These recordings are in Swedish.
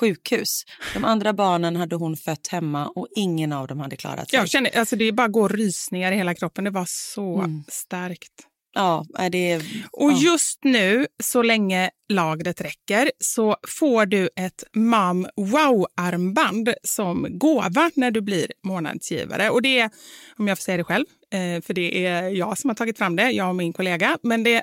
sjukhus. De andra barnen hade hon fött hemma och ingen av dem hade klarat sig. Jag känner, alltså det bara går rysningar i hela kroppen. Det var så Mm. starkt. Ja, det är... Och ja. just nu, så länge lagret räcker, så får du ett Mam Wow-armband som gåva när du blir månadsgivare. Och det är, om jag får säga det själv, eh, för det är jag som har tagit fram det, jag och min kollega, men det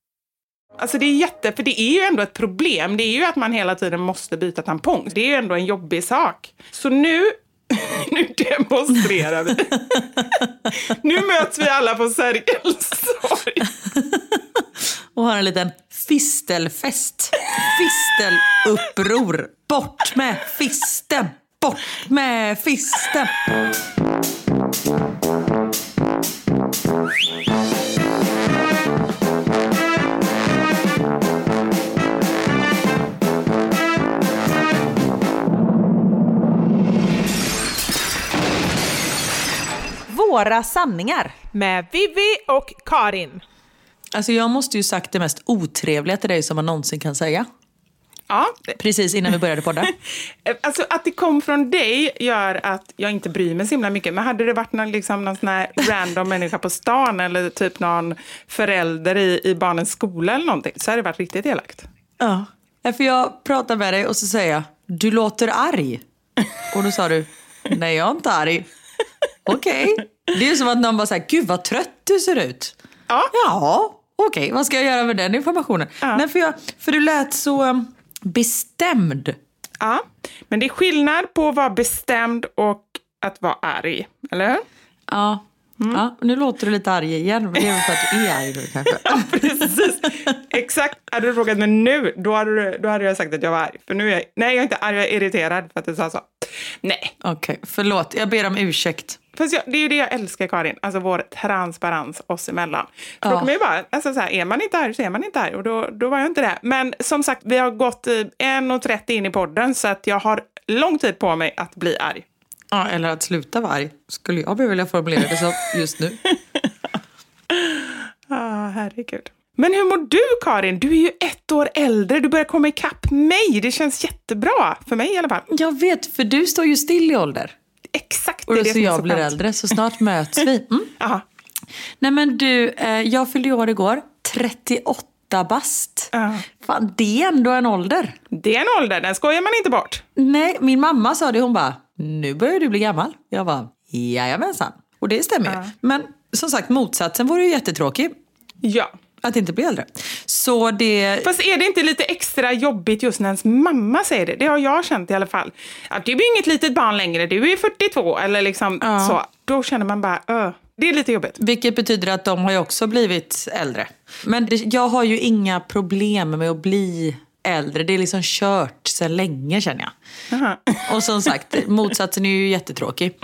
Alltså det är jätte, för det är ju ändå ett problem. Det är ju att man hela tiden måste byta tampong. Det är ju ändå en jobbig sak. Så nu, nu demonstrerar vi. nu möts vi alla på Sergels torg. Och har en liten fistelfest. Fisteluppror. Bort med fisten! Bort med fisten! Våra sanningar. Med Vivi och Karin. Alltså jag måste ju sagt det mest otrevliga till dig som man någonsin kan säga. Ja, Precis innan vi började podda. Alltså att det kom från dig gör att jag inte bryr mig så himla mycket. Men hade det varit någon, liksom, någon sån här random människa på stan eller typ någon förälder i, i barnens skola eller någonting så hade det varit riktigt elakt. Ja. För jag pratar med dig och så säger jag, du låter arg. Och då sa du, nej jag är inte arg. Okej. Det är som att någon bara säger, gud vad trött du ser ut. Ja. Ja, okej. Vad ska jag göra med den informationen? Ja. Nej, för, jag, för du lät så um, bestämd. Ja, men det är skillnad på att vara bestämd och att vara arg, eller hur? Ja. ja. Nu låter du lite arg igen. Men det är väl för att du är arg nu kanske. Precis. Exakt. Hade du frågat mig nu, då hade, du, då hade jag sagt att jag var arg. För nu är jag, nej, jag är inte arg, jag är irriterad för att du sa så. Nej, Okej, förlåt. Jag ber om ursäkt. Fast jag, det är ju det jag älskar Karin, alltså vår transparens oss emellan. För då Ja. kan man ju bara, alltså så här, är man inte arg så är man inte arg och då, då var jag inte det. Men som sagt, vi har gått eh, 1.30 in i podden så att jag har lång tid på mig att bli arg. Ja, eller att sluta vara arg. Skulle jag vilja formulera det så just nu. Ah, herregud. Men hur mår du Karin? Du är ju ett år äldre, du börjar komma ikapp mig. Det känns jättebra, för mig i alla fall. Jag vet, för du står ju still i ålder. Exakt, Och det är det så som är jag så blir skönt. äldre, så snart möts vi. Mm. Aha. Nej men du, eh, jag fyllde år igår. 38 bast. Ja. Fan, det är ändå en ålder. Det är en ålder, den skojar man inte bort. Nej, min mamma sa det, hon bara, nu börjar du bli gammal. Jag bara, jajamensan. Och det stämmer ju. Men som sagt, motsatsen vore ju jättetråkig. Ja. Att inte bli äldre. Så det... Fast är det inte lite extra jobbigt just när ens mamma säger det? Det har jag känt i alla fall. Att du är inget litet barn längre, du är 42 eller liksom Ja. så. Då känner man bara, öh, det är lite jobbigt. Vilket betyder att de har ju också blivit äldre. Men det, jag har ju inga problem med att bli äldre. Det är liksom kört sedan länge känner jag. Aha. Och som sagt, motsatsen är ju jättetråkig.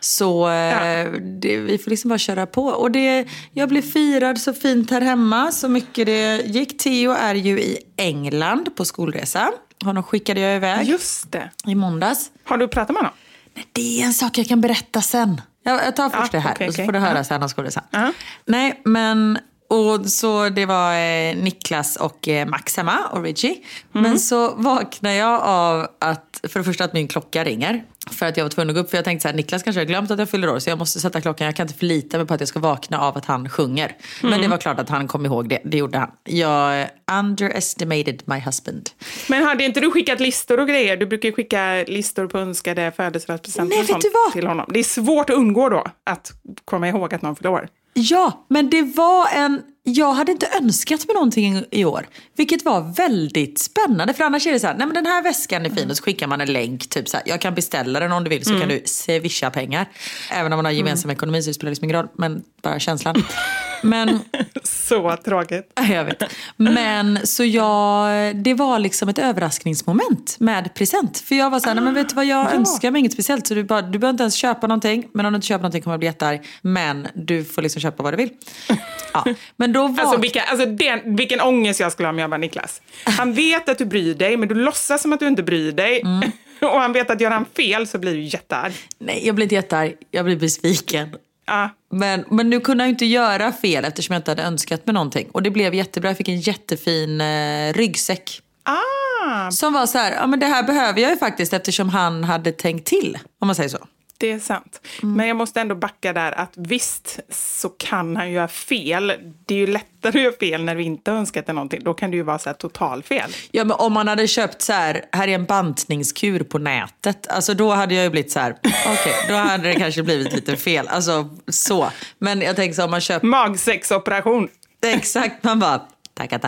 Så eh, det, vi får liksom bara köra på. Och det, jag blev firad så fint här hemma, så mycket det gick. Theo är ju i England på skolresa. Honom skickade jag iväg Just det. i måndags. Har du pratat med honom? Nej, det är en sak jag kan berätta sen. Jag, jag tar först Ja, det här okej, och så får du höra Ja. sen om. Ja. Nej, men och så det var eh, Niklas och eh, Max hemma och Richie. Mm. Men så vaknar jag av att, för det första att min klocka ringer. För att jag var tvungen att gå upp för jag tänkte så här, Niklas kanske har glömt att jag fyller år så jag måste sätta klockan. Jag kan inte förlita mig på att jag ska vakna av att han sjunger. Men Mm. det var klart att han kom ihåg det, det gjorde han. Jag underestimated my husband. Men hade inte du skickat listor och grejer? Du brukar ju skicka listor på önskade födelsedagspresenter till honom. Det är svårt att undgå då att komma ihåg att någon fyller år. Ja, men det var en... Jag hade inte önskat mig någonting i år. Vilket var väldigt spännande. För annars är det så här, nej men den här väskan är fin och så skickar man en länk. Typ så här, jag kan beställa den om du vill så kan du swisha pengar. Även om man har gemensam ekonomi så spelar det liksom ingen roll. Men bara känslan. Men Så tråkigt. jag vet. Men så jag, det var liksom ett överraskningsmoment med present. För jag var så här, nej men vet du vad, jag önskar mig inget speciellt. Så du, bara, du behöver inte ens köpa någonting. Men om du inte köper någonting kommer jag bli jättearg. Men du får liksom köpa vad du vill. Ja. Men då var... Alltså, vilka, alltså den, vilken ångest jag skulle ha om jag var Niklas. Han vet att du bryr dig, men du låtsas som att du inte bryr dig. Mm. Och han vet att gör han fel så blir du jättearg. Nej, jag blir inte jättearg. Jag blir besviken. Ja. Men, men nu kunde jag inte göra fel eftersom jag inte hade önskat mig någonting. Och det blev jättebra. Jag fick en jättefin eh, ryggsäck. Ah, Som var så här, ja men det här behöver jag ju faktiskt eftersom han hade tänkt till. Om man säger så. Det är sant. Mm. Men jag måste ändå backa där att visst så kan han göra fel. Det är ju lättare att göra fel när du inte önskat dig någonting. Då kan det ju vara så här totalfel. Ja men om man hade köpt så här, här är en bantningskur på nätet. Alltså då hade jag ju blivit så här, okej då hade det kanske blivit lite fel. Alltså så. Men jag tänker så om man köper Magsexoperation. Exakt, man bara tackar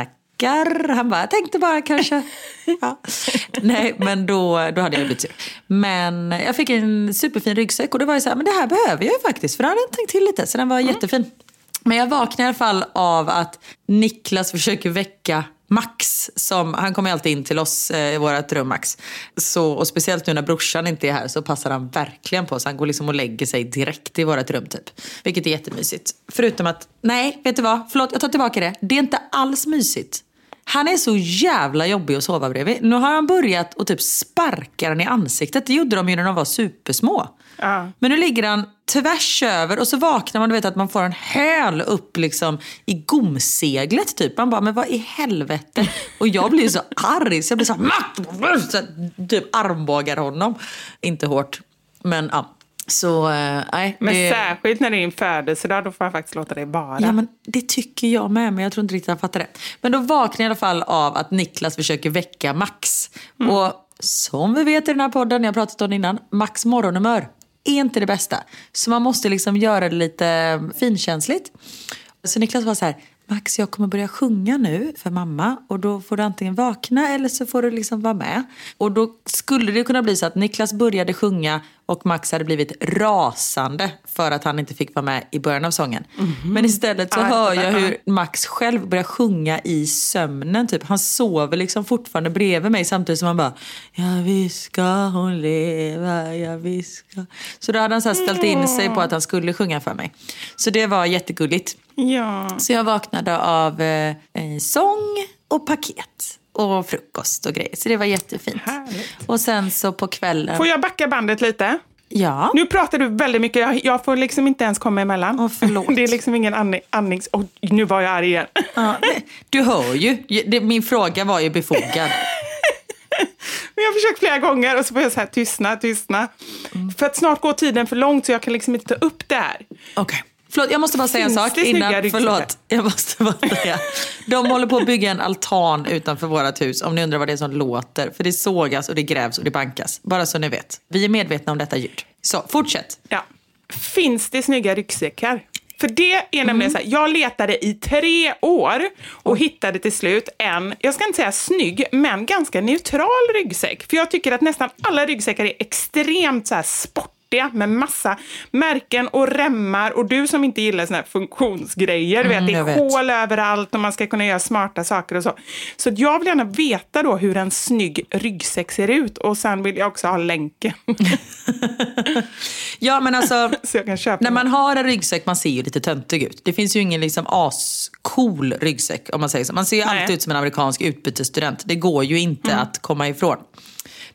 tackar. Han bara, jag tänkte bara kanske. Ja. Nej, men då, då hade jag blivit sur. Men jag fick en superfin ryggsäck och då var jag så här, men det här behöver jag ju faktiskt. För då hade jag tänkt till lite, så den var jättefin. Men jag vaknade i alla fall av att Niklas försöker väcka Max, som, han kommer ju alltid in till oss eh, i vårt rum Max. Så, och speciellt nu när brorsan inte är här så passar han verkligen på. Så han går liksom och lägger sig direkt i vårt rum typ. Vilket är jättemysigt. Förutom att, nej vet du vad, förlåt jag tar tillbaka det. Det är inte alls mysigt. Han är så jävla jobbig att sova bredvid. Nu har han börjat att typ sparka den i ansiktet. Det gjorde de ju när de var supersmå. Ja. Men nu ligger han tvärs över och så vaknar man, du vet att man får en häl upp liksom i gomseglet typ. Man bara, men vad i helvete? Och jag blir så arg så jag blir så här, "Matt!" så här, typ armbågar honom. Inte hårt, men ja. Så, eh, nej. Men det- särskilt när det är din födelsedag, då får jag faktiskt låta dig vara. Ja, men det tycker jag med, men jag tror inte riktigt han fattar det. Men då vaknar jag i alla fall av att Niklas försöker väcka Max. Och som vi vet i den här podden, jag har pratat om det innan, Max morgonhumör är inte det bästa. Så man måste liksom göra det lite finkänsligt. Så Niklas var så här, Max jag kommer börja sjunga nu för mamma och då får du antingen vakna eller så får du liksom vara med. Och då skulle det kunna bli så att Niklas började sjunga och Max hade blivit rasande för att han inte fick vara med i början av sången. Men istället så Ah, hör jag hur Max själv börjar sjunga i sömnen. Typ. Han sover liksom fortfarande bredvid mig samtidigt som han bara Ja visst ska hon leva, ja visst ska... Så då hade han så ställt in sig på att han skulle sjunga för mig. Så det var jättegulligt. Ja. Så jag vaknade av eh, sång och paket och frukost och grejer. Så det var jättefint. Härligt. Och sen så på kvällen... Får jag backa bandet lite? Ja. Nu pratar du väldigt mycket. Jag, jag får liksom inte ens komma emellan. Åh, förlåt. Det är liksom ingen andning, andnings... Oh, nu var jag arg igen. Ja, du hör ju. Min fråga var ju befogad. Men jag har försökt flera gånger och så får jag så här tystna, tystna. Mm. För att snart går tiden för långt så jag kan liksom inte ta upp det här. Okej. Förlåt, jag måste bara säga en sak innan. Förlåt, jag måste bara säga. De håller på att bygga en altan utanför vårt hus om ni undrar vad det är som låter. För det sågas och det grävs och det bankas. Bara så ni vet. Vi är medvetna om detta ljud. Så, fortsätt. Ja. Finns det snygga ryggsäckar? För det är nämligen Mm. så här, jag letade i tre år och hittade till slut en, jag ska inte säga snygg, men ganska neutral ryggsäck. För jag tycker att nästan alla ryggsäckar är extremt så här sportiga med massa märken och remmar. Och du som inte gillar såna här funktionsgrejer, Mm, vet, det är vet. hål överallt och man ska kunna göra smarta saker och så. Så jag vill gärna veta då hur en snygg ryggsäck ser ut och sen vill jag också ha länken. Ja, men alltså. När man har en ryggsäck, man ser ju lite töntig ut. Det finns ju ingen liksom ascool ryggsäck om man säger så. Man ser ju alltid ut som en amerikansk utbytesstudent. Det går ju inte att komma ifrån.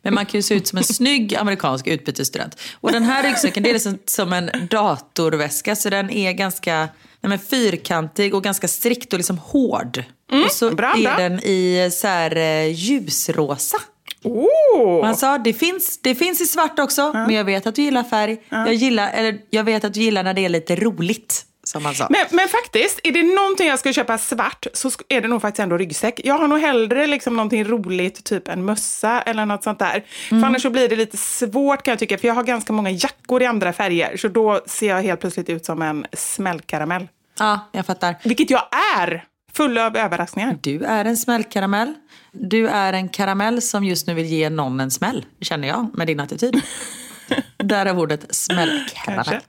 Men man kan ju se ut som en snygg amerikansk utbytesstudent. Och den här ryggsäcken det är liksom som en datorväska. Så den är ganska nej men fyrkantig och ganska strikt och liksom hård. och så bra, är bra. den i så här, eh, ljusrosa. Oh! Han sa det finns, det finns i svart också, men jag vet att du gillar färg. Jag, gillar, eller, jag vet att du gillar när det är lite roligt, som han sa. Men, men faktiskt, är det någonting jag ska köpa svart så är det nog faktiskt ändå ryggsäck. Jag har nog hellre liksom någonting roligt, typ en mössa eller något sånt där. Mm. För annars så blir det lite svårt kan jag tycka, för jag har ganska många jackor i andra färger. Så då ser jag helt plötsligt ut som en smällkaramell. Ja, jag fattar. Vilket jag är! Full av överraskningar. Du är en smällkaramell. Du är en karamell som just nu vill ge någon en smäll, känner jag, med din attityd. Där är ordet. Kanske.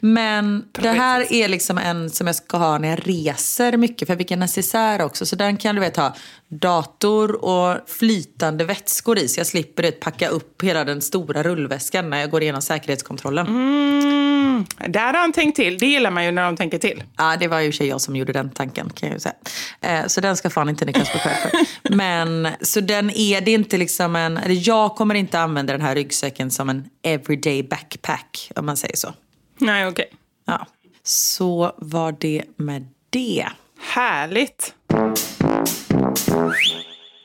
Men det här är liksom en som jag ska ha när jag reser mycket. För jag fick en necessär också. Så den kan du vet ha dator och flytande vätskor i. Så jag slipper det, packa upp hela den stora rullväskan när jag går igenom säkerhetskontrollen. Mm, där har han tänkt till. Det gillar man ju när de tänker till. Ja, det var ju sig jag som gjorde den tanken kan jag säga. Eh, så den ska fan inte Niklas få för. Men så den är, det inte liksom en, eller jag kommer inte använda den här ryggsäcken som en everyday backpack om man säger så. Nej, okej. Ja. Så var det med det. Härligt.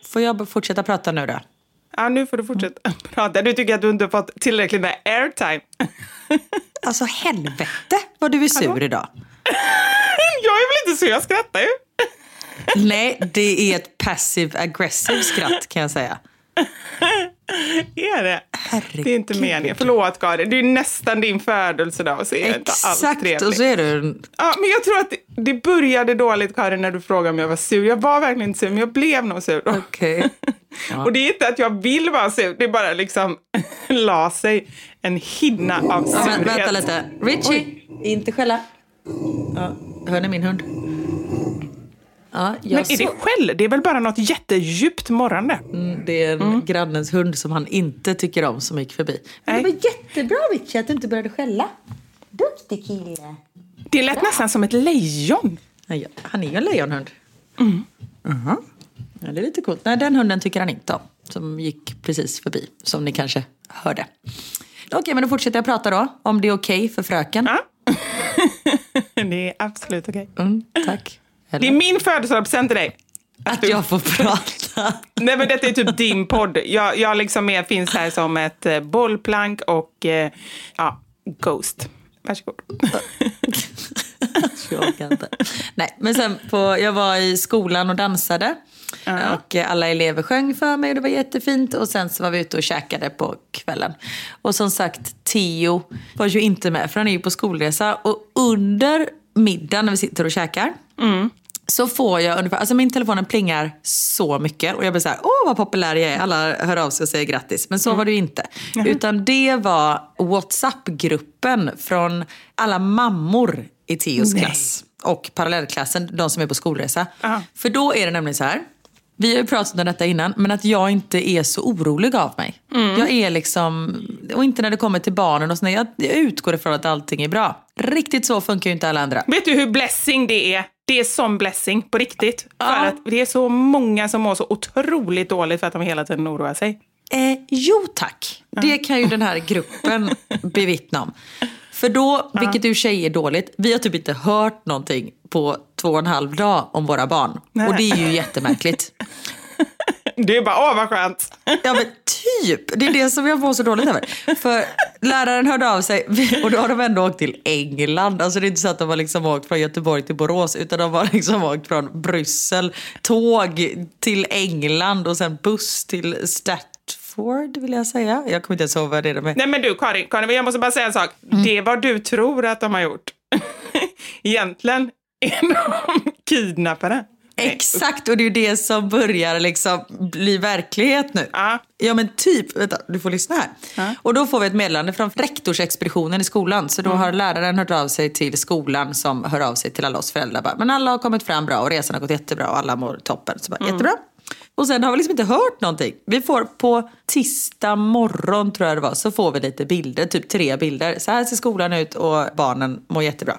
Får jag fortsätta prata nu då? Ja, nu får du fortsätta prata. Du tycker att du inte har fått tillräckligt med airtime. Alltså helvete vad du är sur idag. Jag är väl inte så, jag skrattar ju. Nej, det är ett passive aggressive skratt kan jag säga. Är det? Herregud. Det är inte meningen. Förlåt Karin, det är nästan din födelsedag så är det inte alls Exakt, trevligt. och så är du Ja, men jag tror att det, det började dåligt Karin när du frågade om jag var sur. Jag var verkligen inte sur, men jag blev nog sur. Okej. Och det är inte att jag vill vara sur, det är bara liksom la sig en hinna av Ja, surhet. men, vänta lite. Richie, inte skälla. Ja, hör ni min hund? Ja, Men är det skäll? Det är väl bara något jättedjupt morrande? Mm, Det är en grannens hund som han inte tycker om som gick förbi. Men det var jättebra Richie att du inte började skälla. Duktig kille. Det lät nästan som ett lejon. Nej, han är ju en lejonhund. Mhm. Ja, det är lite coolt. Nej, den hunden tycker han inte om. Som gick precis förbi, som ni kanske hörde. Okej, men då fortsätter jag prata då. Om det är okej för fröken. Ja. det är absolut okej. Mm, tack. Det är min födelsedagspresent till dig. Att jag får prata. Nej men detta är typ din podd. Jag, jag liksom mer finns här som ett eh, bollplank och eh, ja, Ghost. Varsågod. jag orkar inte. Nej, men sen på, jag var i skolan och dansade. Och eh, alla elever sjöng för mig och det var jättefint. Och sen så var vi ute och käkade på kvällen. Och som sagt, Tio var ju inte med för han är ju på skolresa. Och under middagen när vi sitter och käkar. Så får jag ungefär, alltså min telefon plingar så mycket och jag blir så här, åh vad populär jag är, alla hör av sig och säger grattis. Men så var det ju inte. Utan det var WhatsApp-gruppen från alla mammor i Theos klass och parallellklassen, de som är på skolresa. Ja. För då är det nämligen så här, vi har ju pratat om detta innan, men att jag inte är så orolig av mig. Jag är liksom, och inte när det kommer till barnen och sådär, jag, jag utgår ifrån att allting är bra. Riktigt så funkar ju inte alla andra. Vet du hur blessing det är? Det är som blessing på riktigt. För att det är så många som mår så otroligt dåligt för att de hela tiden oroar sig. Eh, jo tack, det kan ju den här gruppen bevittna om. För då, vilket ur sig är dåligt, vi har typ inte hört någonting på två och en halv dag om våra barn. Och det är ju jättemärkligt. Det är bara, åh vad skönt. Ja men typ, det är det som jag mår så dåligt över. För läraren hörde av sig och då har de ändå åkt till England. Alltså det är inte så att de har liksom åkt från Göteborg till Borås utan de har liksom åkt från Bryssel, tåg till England och sen buss till Stratford vill jag säga. Jag kommer inte ens ihåg vad det är de är. Nej men du Karin, Karin jag måste bara säga en sak. Det är vad du tror att de har gjort. Egentligen är de kidnappare. Exakt, och det är ju det som börjar liksom bli verklighet nu. Ja. Ja men typ, vänta, du får lyssna här. Och då får vi ett meddelande från rektorsexpeditionen i skolan. Så då har läraren hört av sig till skolan som hör av sig till alla oss föräldrar. Bara, men alla har kommit fram bra och resan har gått jättebra och alla mår toppen. Så bara, jättebra. Och sen har vi liksom inte hört någonting. Vi får på tisdag morgon tror jag det var, så får vi lite bilder, typ tre bilder. Så här ser skolan ut och barnen mår jättebra.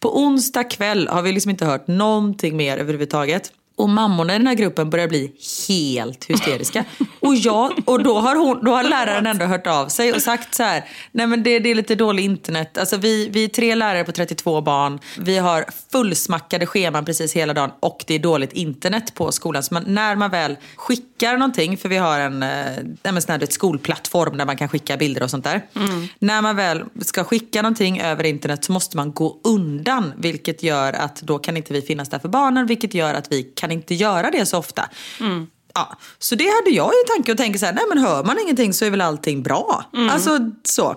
På onsdag kväll har vi liksom inte hört någonting mer överhuvudtaget. Och mammorna i den här gruppen börjar bli helt hysteriska. Och, jag, och då, har hon, då har läraren ändå hört av sig och sagt så här, nej men det, det är lite dålig internet. Alltså vi, vi är tre lärare på 32 barn. Vi har fullsmackade scheman precis hela dagen och det är dåligt internet på skolan. Så man, när man väl skickar någonting, för vi har en, eh, en sån här, ett skolplattform där man kan skicka bilder och sånt där. När man väl ska skicka någonting över internet så måste man gå undan. Vilket gör att då kan inte vi finnas där för barnen, vilket gör att vi kan inte göra det så ofta. Ja, så det hade jag i tanke och tänker så här, nej men hör man ingenting så är väl allting bra. Alltså så.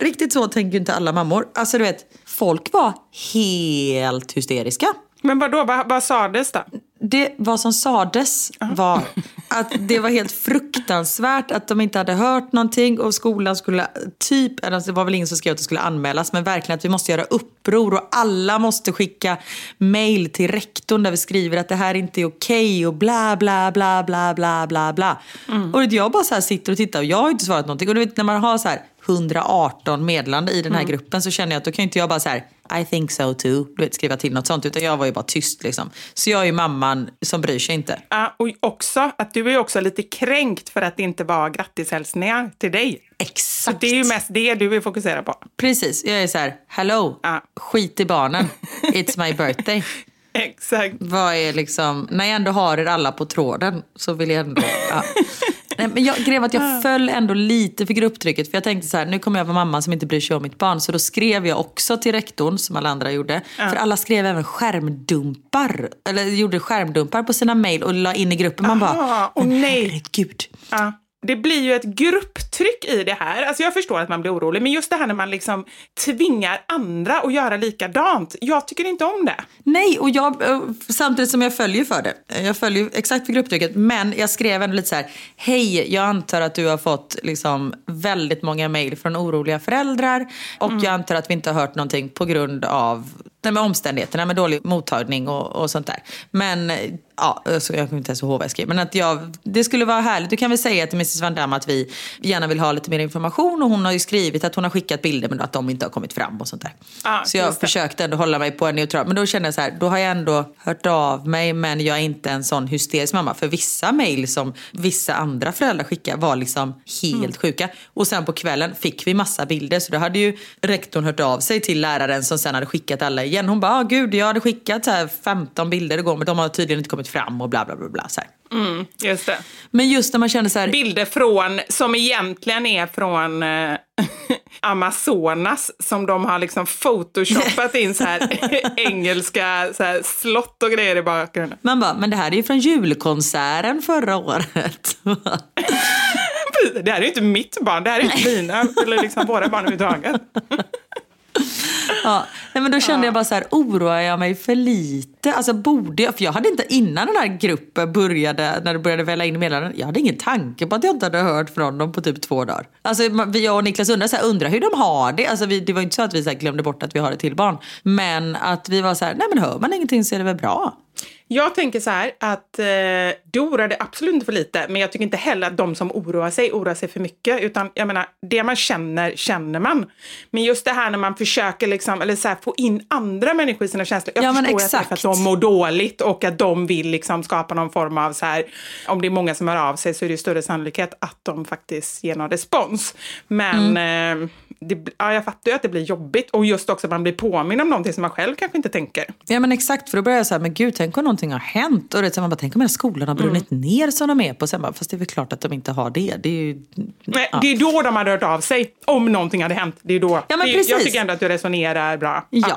Riktigt så tänker inte alla mammor. Alltså du vet, folk var helt hysteriska. Men vadå, vad, vad sades då? Det, vad som sades var att det var helt fruktansvärt att de inte hade hört någonting och skolan skulle typ, eller det var väl ingen som skrev att det skulle anmälas, men verkligen att vi måste göra uppror och alla måste skicka mail till rektorn där vi skriver att det här inte är okej och bla bla bla bla bla bla bla. Och jag bara så sitter och tittar och jag har inte svarat någonting. Och du vet när man har så här 118 meddelande i den här gruppen så känner jag att då kan inte jag bara så här I think so too, du vet skriva till något sånt utan jag var ju bara tyst liksom. Så jag är ju mamman som bryr sig inte. Ja, och också att du är också lite kränkt för att det inte var grattishälsningar till dig. Så Exakt. det är ju mest det du vill fokusera på. Precis, jag är så här, hello, Ja. skit i barnen, it's my birthday. Exakt. Vad är liksom, när jag ändå har er alla på tråden så vill jag ändå... Ja. Nej, men jag grev att jag föll ändå lite för grupptrycket. För jag tänkte så här, nu kommer jag vara mamma som inte bryr sig om mitt barn. Så då skrev jag också till rektorn, som alla andra gjorde. För alla skrev även skärmdumpar. Eller gjorde skärmdumpar på sina mejl och la in i gruppen. Man bara, Aha, åh "Men nej." herregud. Ja. Det blir ju ett grupptryck i det här. Alltså jag förstår att man blir orolig, men just det här när man liksom tvingar andra att göra likadant. Jag tycker inte om det. Nej, och jag, eh, samtidigt som jag följer för det. Jag följer exakt för grupptrycket. Men jag skrev ändå lite så här. Hej, jag antar att du har fått liksom väldigt många mejl från oroliga föräldrar. Och jag antar att vi inte har hört någonting på grund av Nej, med omständigheterna med dålig mottagning och, och sånt där. Men ja, så jag kommer inte ens ihåg vad jag skrev. Men att jag, det skulle vara härligt. Du kan väl säga till Mrs Van Damme att vi gärna vill ha lite mer information. Och hon har ju skrivit att hon har skickat bilder men att de inte har kommit fram och sånt där. Ah, så jag försökte ändå hålla mig på en neutral. Men då kände jag så här, då har jag ändå hört av mig men jag är inte en sån hysterisk mamma. För vissa mejl som vissa andra föräldrar skickar var liksom helt mm. sjuka. Och sen på kvällen fick vi massa bilder. Så då hade ju rektorn hört av sig till läraren som sen hade skickat alla igen. Hon bara, ah, gud jag hade skickat så här 15 bilder igår men de har tydligen inte kommit fram och bla bla bla. bla så mm, just det. Men just när man känner så här... Bilder från, som egentligen är från eh, Amazonas som de har liksom photoshoppat in så här engelska så här slott och grejer i bakgrunden. Man bara, men det här är ju från julkonserten förra året. det här är ju inte mitt barn, det här är inte mina eller liksom våra barn överhuvudtaget. ja, nej, men då kände ja. jag bara så här, oroar jag mig för lite? Alltså borde jag? För jag hade inte innan den här gruppen började, när det började välla in meddelanden, jag hade ingen tanke på att jag inte hade hört från dem på typ två dagar. Alltså jag och Niklas undrar, så här, undrar hur de har det. Alltså vi, det var inte så att vi så glömde bort att vi har ett till barn. Men att vi var så här, nej men hör man ingenting så är det väl bra. Jag tänker så här att eh, det oroar absolut inte för lite, men jag tycker inte heller att de som oroar sig oroar sig för mycket. Utan jag menar, det man känner, känner man. Men just det här när man försöker liksom, eller så här, få in andra människor i sina känslor. Jag ja, förstår exakt. att, att de mår dåligt och att de vill liksom skapa någon form av så här, om det är många som hör av sig så är det större sannolikhet att de faktiskt ger någon respons. Men mm. eh, det, ja, jag fattar ju att det blir jobbigt och just också att man blir påminn om någonting som man själv kanske inte tänker. Ja men exakt, för då börjar jag så här, men gud, tänk om någonting har hänt. Och det, så man bara, tänk om hela skolan har brunnit mm. ner som de är på. Sen bara, fast det är väl klart att de inte har det. Det är, ju, Nej, ja. det är då de hade hört av sig, om någonting hade hänt. Det är då. Ja, men det, precis. Jag tycker ändå att du resonerar bra. Ja. ja.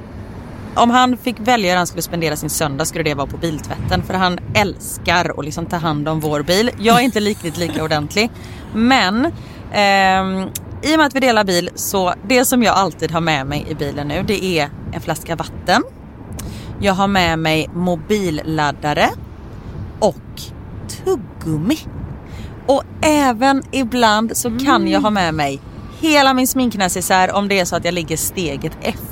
om han fick välja hur han skulle spendera sin söndag skulle det vara på biltvätten. För han älskar att liksom ta hand om vår bil. Jag är inte riktigt lika ordentlig. Men ehm, i och med att vi delar bil så det som jag alltid har med mig i bilen nu det är en flaska vatten. Jag har med mig mobilladdare och tuggummi. Och även ibland så kan jag ha med mig hela min sminknecessär om det är så att jag ligger steget efter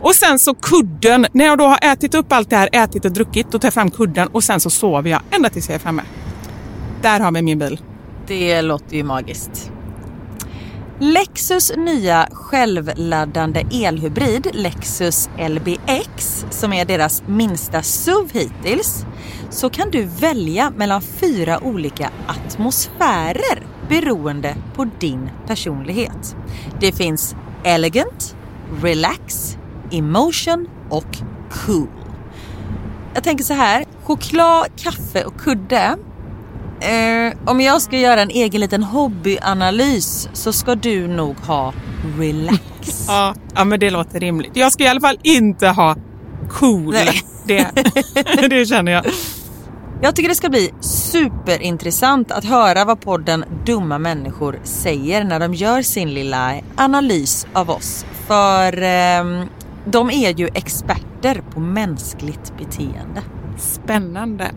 Och sen så kudden. När jag då har ätit upp allt det här, ätit och druckit, då tar jag fram kudden och sen så sover jag ända tills jag är framme. Där har vi min bil. Det låter ju magiskt. Lexus nya självladdande elhybrid Lexus LBX som är deras minsta SUV hittills så kan du välja mellan fyra olika atmosfärer beroende på din personlighet. Det finns Elegant, Relax, Emotion och Cool. Jag tänker så här, choklad, kaffe och kudde Eh, om jag ska göra en egen liten hobbyanalys så ska du nog ha relax. Ja, ja men det låter rimligt. Jag ska i alla fall inte ha cool. Det, det känner jag. Jag tycker det ska bli superintressant att höra vad podden Dumma människor säger när de gör sin lilla analys av oss. För ehm, de är ju experter på mänskligt beteende. Spännande.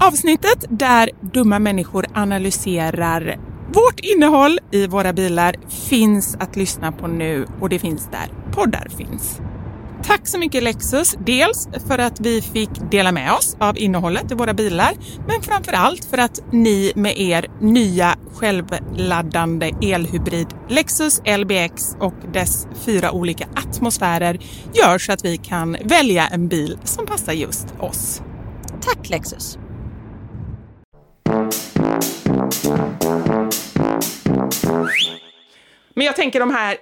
Avsnittet där dumma människor analyserar vårt innehåll i våra bilar finns att lyssna på nu och det finns där poddar finns. Tack så mycket Lexus, dels för att vi fick dela med oss av innehållet i våra bilar, men framför allt för att ni med er nya självladdande elhybrid Lexus LBX och dess fyra olika atmosfärer gör så att vi kan välja en bil som passar just oss. Tack Lexus! Men jag tänker de här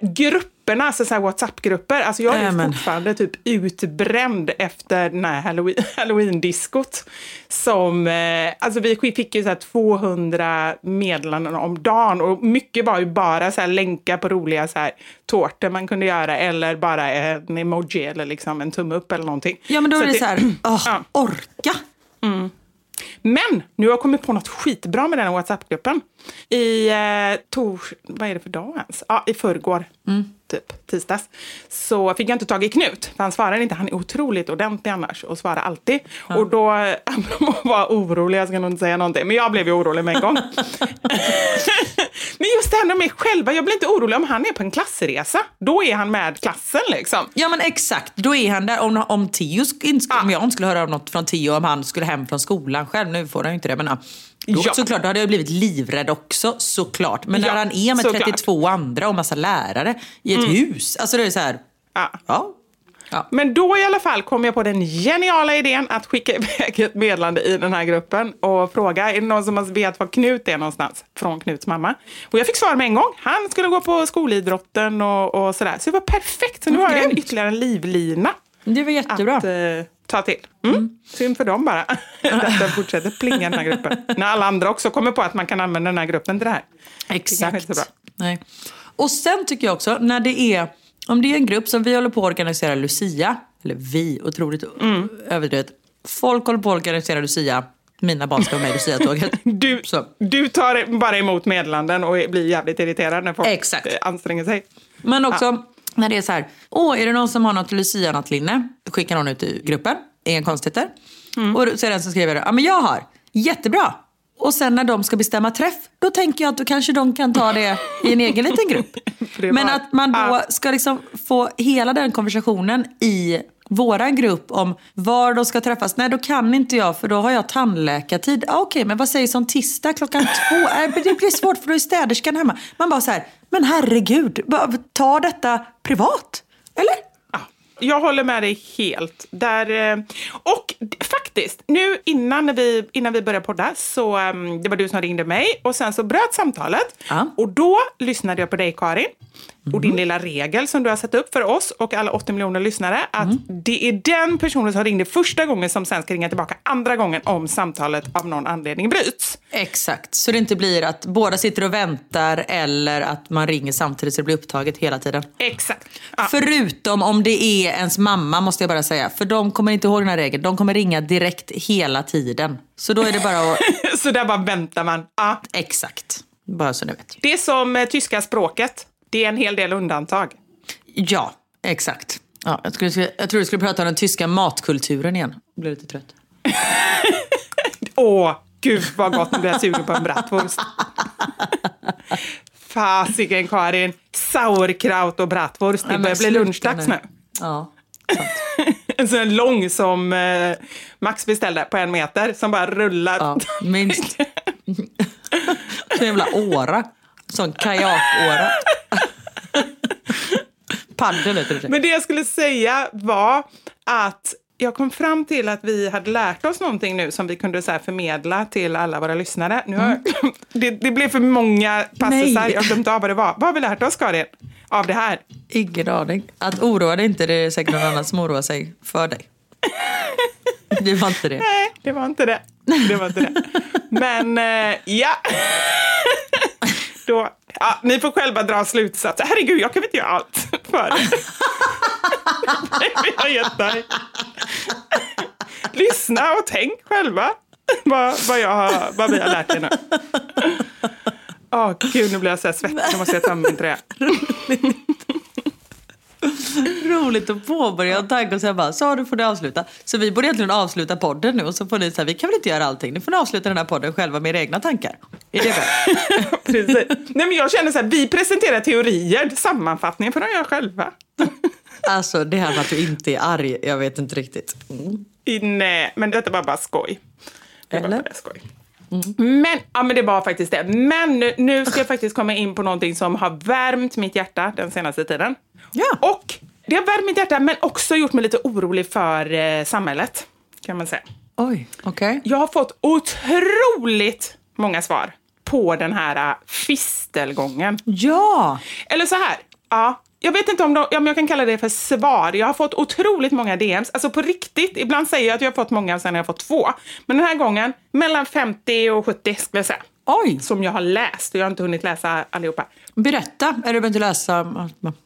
grupperna, alltså så här WhatsApp-grupper. Alltså jag är Nämen. fortfarande typ utbränd efter den här Halloween- halloween-diskot. Som, eh, alltså vi fick ju så här 200 meddelanden om dagen och mycket var ju bara så länkar på roliga så här tårtor man kunde göra eller bara en emoji eller liksom en tumme upp eller någonting. Ja men då är att det så här, åh, Ja. orka! Men nu har jag kommit på något skitbra med den här WhatsApp-gruppen. I eh, tors... Vad är det för dag ens? Ja, i förrgår, typ tisdags, så fick jag inte tag i Knut. För han svarar inte. Han är otroligt ordentlig annars och svarar alltid. Och då, apropå vara orolig, jag ska nog inte säga någonting, men jag blev ju orolig med en gång. men just det här med mig själva, jag blir inte orolig om han är på en klassresa. Då är han med klassen liksom. Ja men exakt, då är han där. Om, om, inte sk- om jag inte skulle höra av något från Theo om han skulle hem från skolan själv, nu får han ju inte det men ja. då, Ja. såklart, då hade jag blivit livrädd också såklart. Men Ja, när han är med såklart. 32 andra och massa lärare i ett hus, alltså det är så här, Ja. ja. Ja. Men då i alla fall kom jag på den geniala idén att skicka iväg ett meddelande i den här gruppen och fråga, är det någon som vet var Knut är någonstans? Från Knuts mamma. Och jag fick svar med en gång. Han skulle gå på skolidrotten och, och sådär. Så det var perfekt. Så nu har jag en, ytterligare en livlina. Det var jättebra. Att, eh, ta till. Mm. Synd för dem bara. att den fortsätter plinga den här gruppen. När alla andra också kommer på att man kan använda den här gruppen till det här. Exakt. Det. Nej. Och sen tycker jag också, när det är, om det är en grupp som vi håller på att organisera Lucia, eller vi, otroligt Mm. överdrivet. Folk håller på att organisera Lucia, mina barn ska vara med i Lucia-tåget. Du, Så. du tar bara emot meddelanden och blir jävligt irriterad när folk Exakt. eh, anstränger sig. Men också när det är så här, åh, är det någon som har något Lucia-nattlinne? Skickar någon ut i gruppen, inga konstigheter. Mm. Och så är det en som skriver, ja men jag har, jättebra. Och sen när de ska bestämma träff, då tänker jag att då kanske de kan ta det i en egen liten grupp. Men att man då ska liksom få hela den konversationen i våran grupp om var de ska träffas. Nej, då kan inte jag för då har jag tandläkartid. Ah, Okej, men vad sägs om tisdag klockan två? Äh, det blir svårt för då är städerskan hemma. Man bara så här, men herregud, ta detta privat. Eller? Ja, jag håller med dig helt. Där, eh, och faktiskt, nu innan vi, innan vi började podda så um, det var du som ringde mig och sen så bröt samtalet. Ja. Och då lyssnade jag på dig Karin och din lilla regel som du har satt upp för oss och alla 80 miljoner lyssnare. Att det är den personen som ringde första gången som sen ska ringa tillbaka andra gången om samtalet av någon anledning bryts. Exakt, så det inte blir att båda sitter och väntar eller att man ringer samtidigt så det blir upptaget hela tiden. Exakt. Ja. Förutom om det är ens mamma måste jag bara säga. För de kommer inte ihåg den här regeln. De kommer ringa direkt hela tiden. Så då är det bara att... så där bara väntar man. Ja. Exakt. Bara så ni vet. Det är som eh, tyska språket. Det är en hel del undantag. Ja, exakt. Ja, jag, skulle, jag tror du skulle prata om den tyska matkulturen igen. Jag blev lite trött. Åh, gud vad gott nu blir jag sugen på en bratwurst. Fasiken Karin, sauerkraut och bratwurst. Det börjar bli lunchdags nu. Ja. En sån lång som eh, Max beställde på en meter som bara rullar. ja minst. Så jävla åra. Sån kajakåra. Paddel heter det. Men det jag skulle säga var att jag kom fram till att vi hade lärt oss någonting nu som vi kunde så förmedla till alla våra lyssnare. Nu har, det, det blev för många passusar, Mm. Jag glömt av vad det var. Vad har vi lärt oss Karin av det här? Ingen aning. Att oroa dig inte, det är säkert någon annan som oroar sig för dig. Det var inte det. Nej, det var inte det. Det var inte det. Men eh, ja. Då, ja. Ni får själva dra slutsatser. Herregud, jag kan inte göra allt för er. Jag har gett dig. Lyssna och tänk själva vad, vad, jag har, vad vi har lärt er nu. Åh gud, nu blir jag så här svettig. Nu måste jag ta min tröja. Roligt att påbörja en tanke och sen bara, så nu får ni avsluta. Så vi borde egentligen avsluta podden nu och så får ni säga, vi kan väl inte göra allting. Ni får ni avsluta den här podden själva med era egna tankar. Är det bra? Precis. Nej, men jag känner så här, vi presenterar teorier. Sammanfattningen får de göra själva. Alltså det här med att du inte är arg, jag vet inte riktigt. Mm. Nej, men detta var bara skoj. Det Eller? bara skoj. Men, ja, men det var faktiskt det. Men nu, nu ska jag faktiskt komma in på någonting som har värmt mitt hjärta den senaste tiden. Ja. Och det har värmt mitt hjärta men också gjort mig lite orolig för eh, samhället. Kan man säga. Oj, okej. Jag har fått otroligt många svar på den här äh, fistelgången. Ja! Eller så här, ja. Jag vet inte om, de, men jag kan kalla det för svar. Jag har fått otroligt många DMs. Alltså på riktigt, ibland säger jag att jag har fått många och sen har jag fått två. Men den här gången, mellan 50 och 70 skulle jag säga. Oj! Som jag har läst och jag har inte hunnit läsa allihopa. Berätta, eller du behöver inte läsa.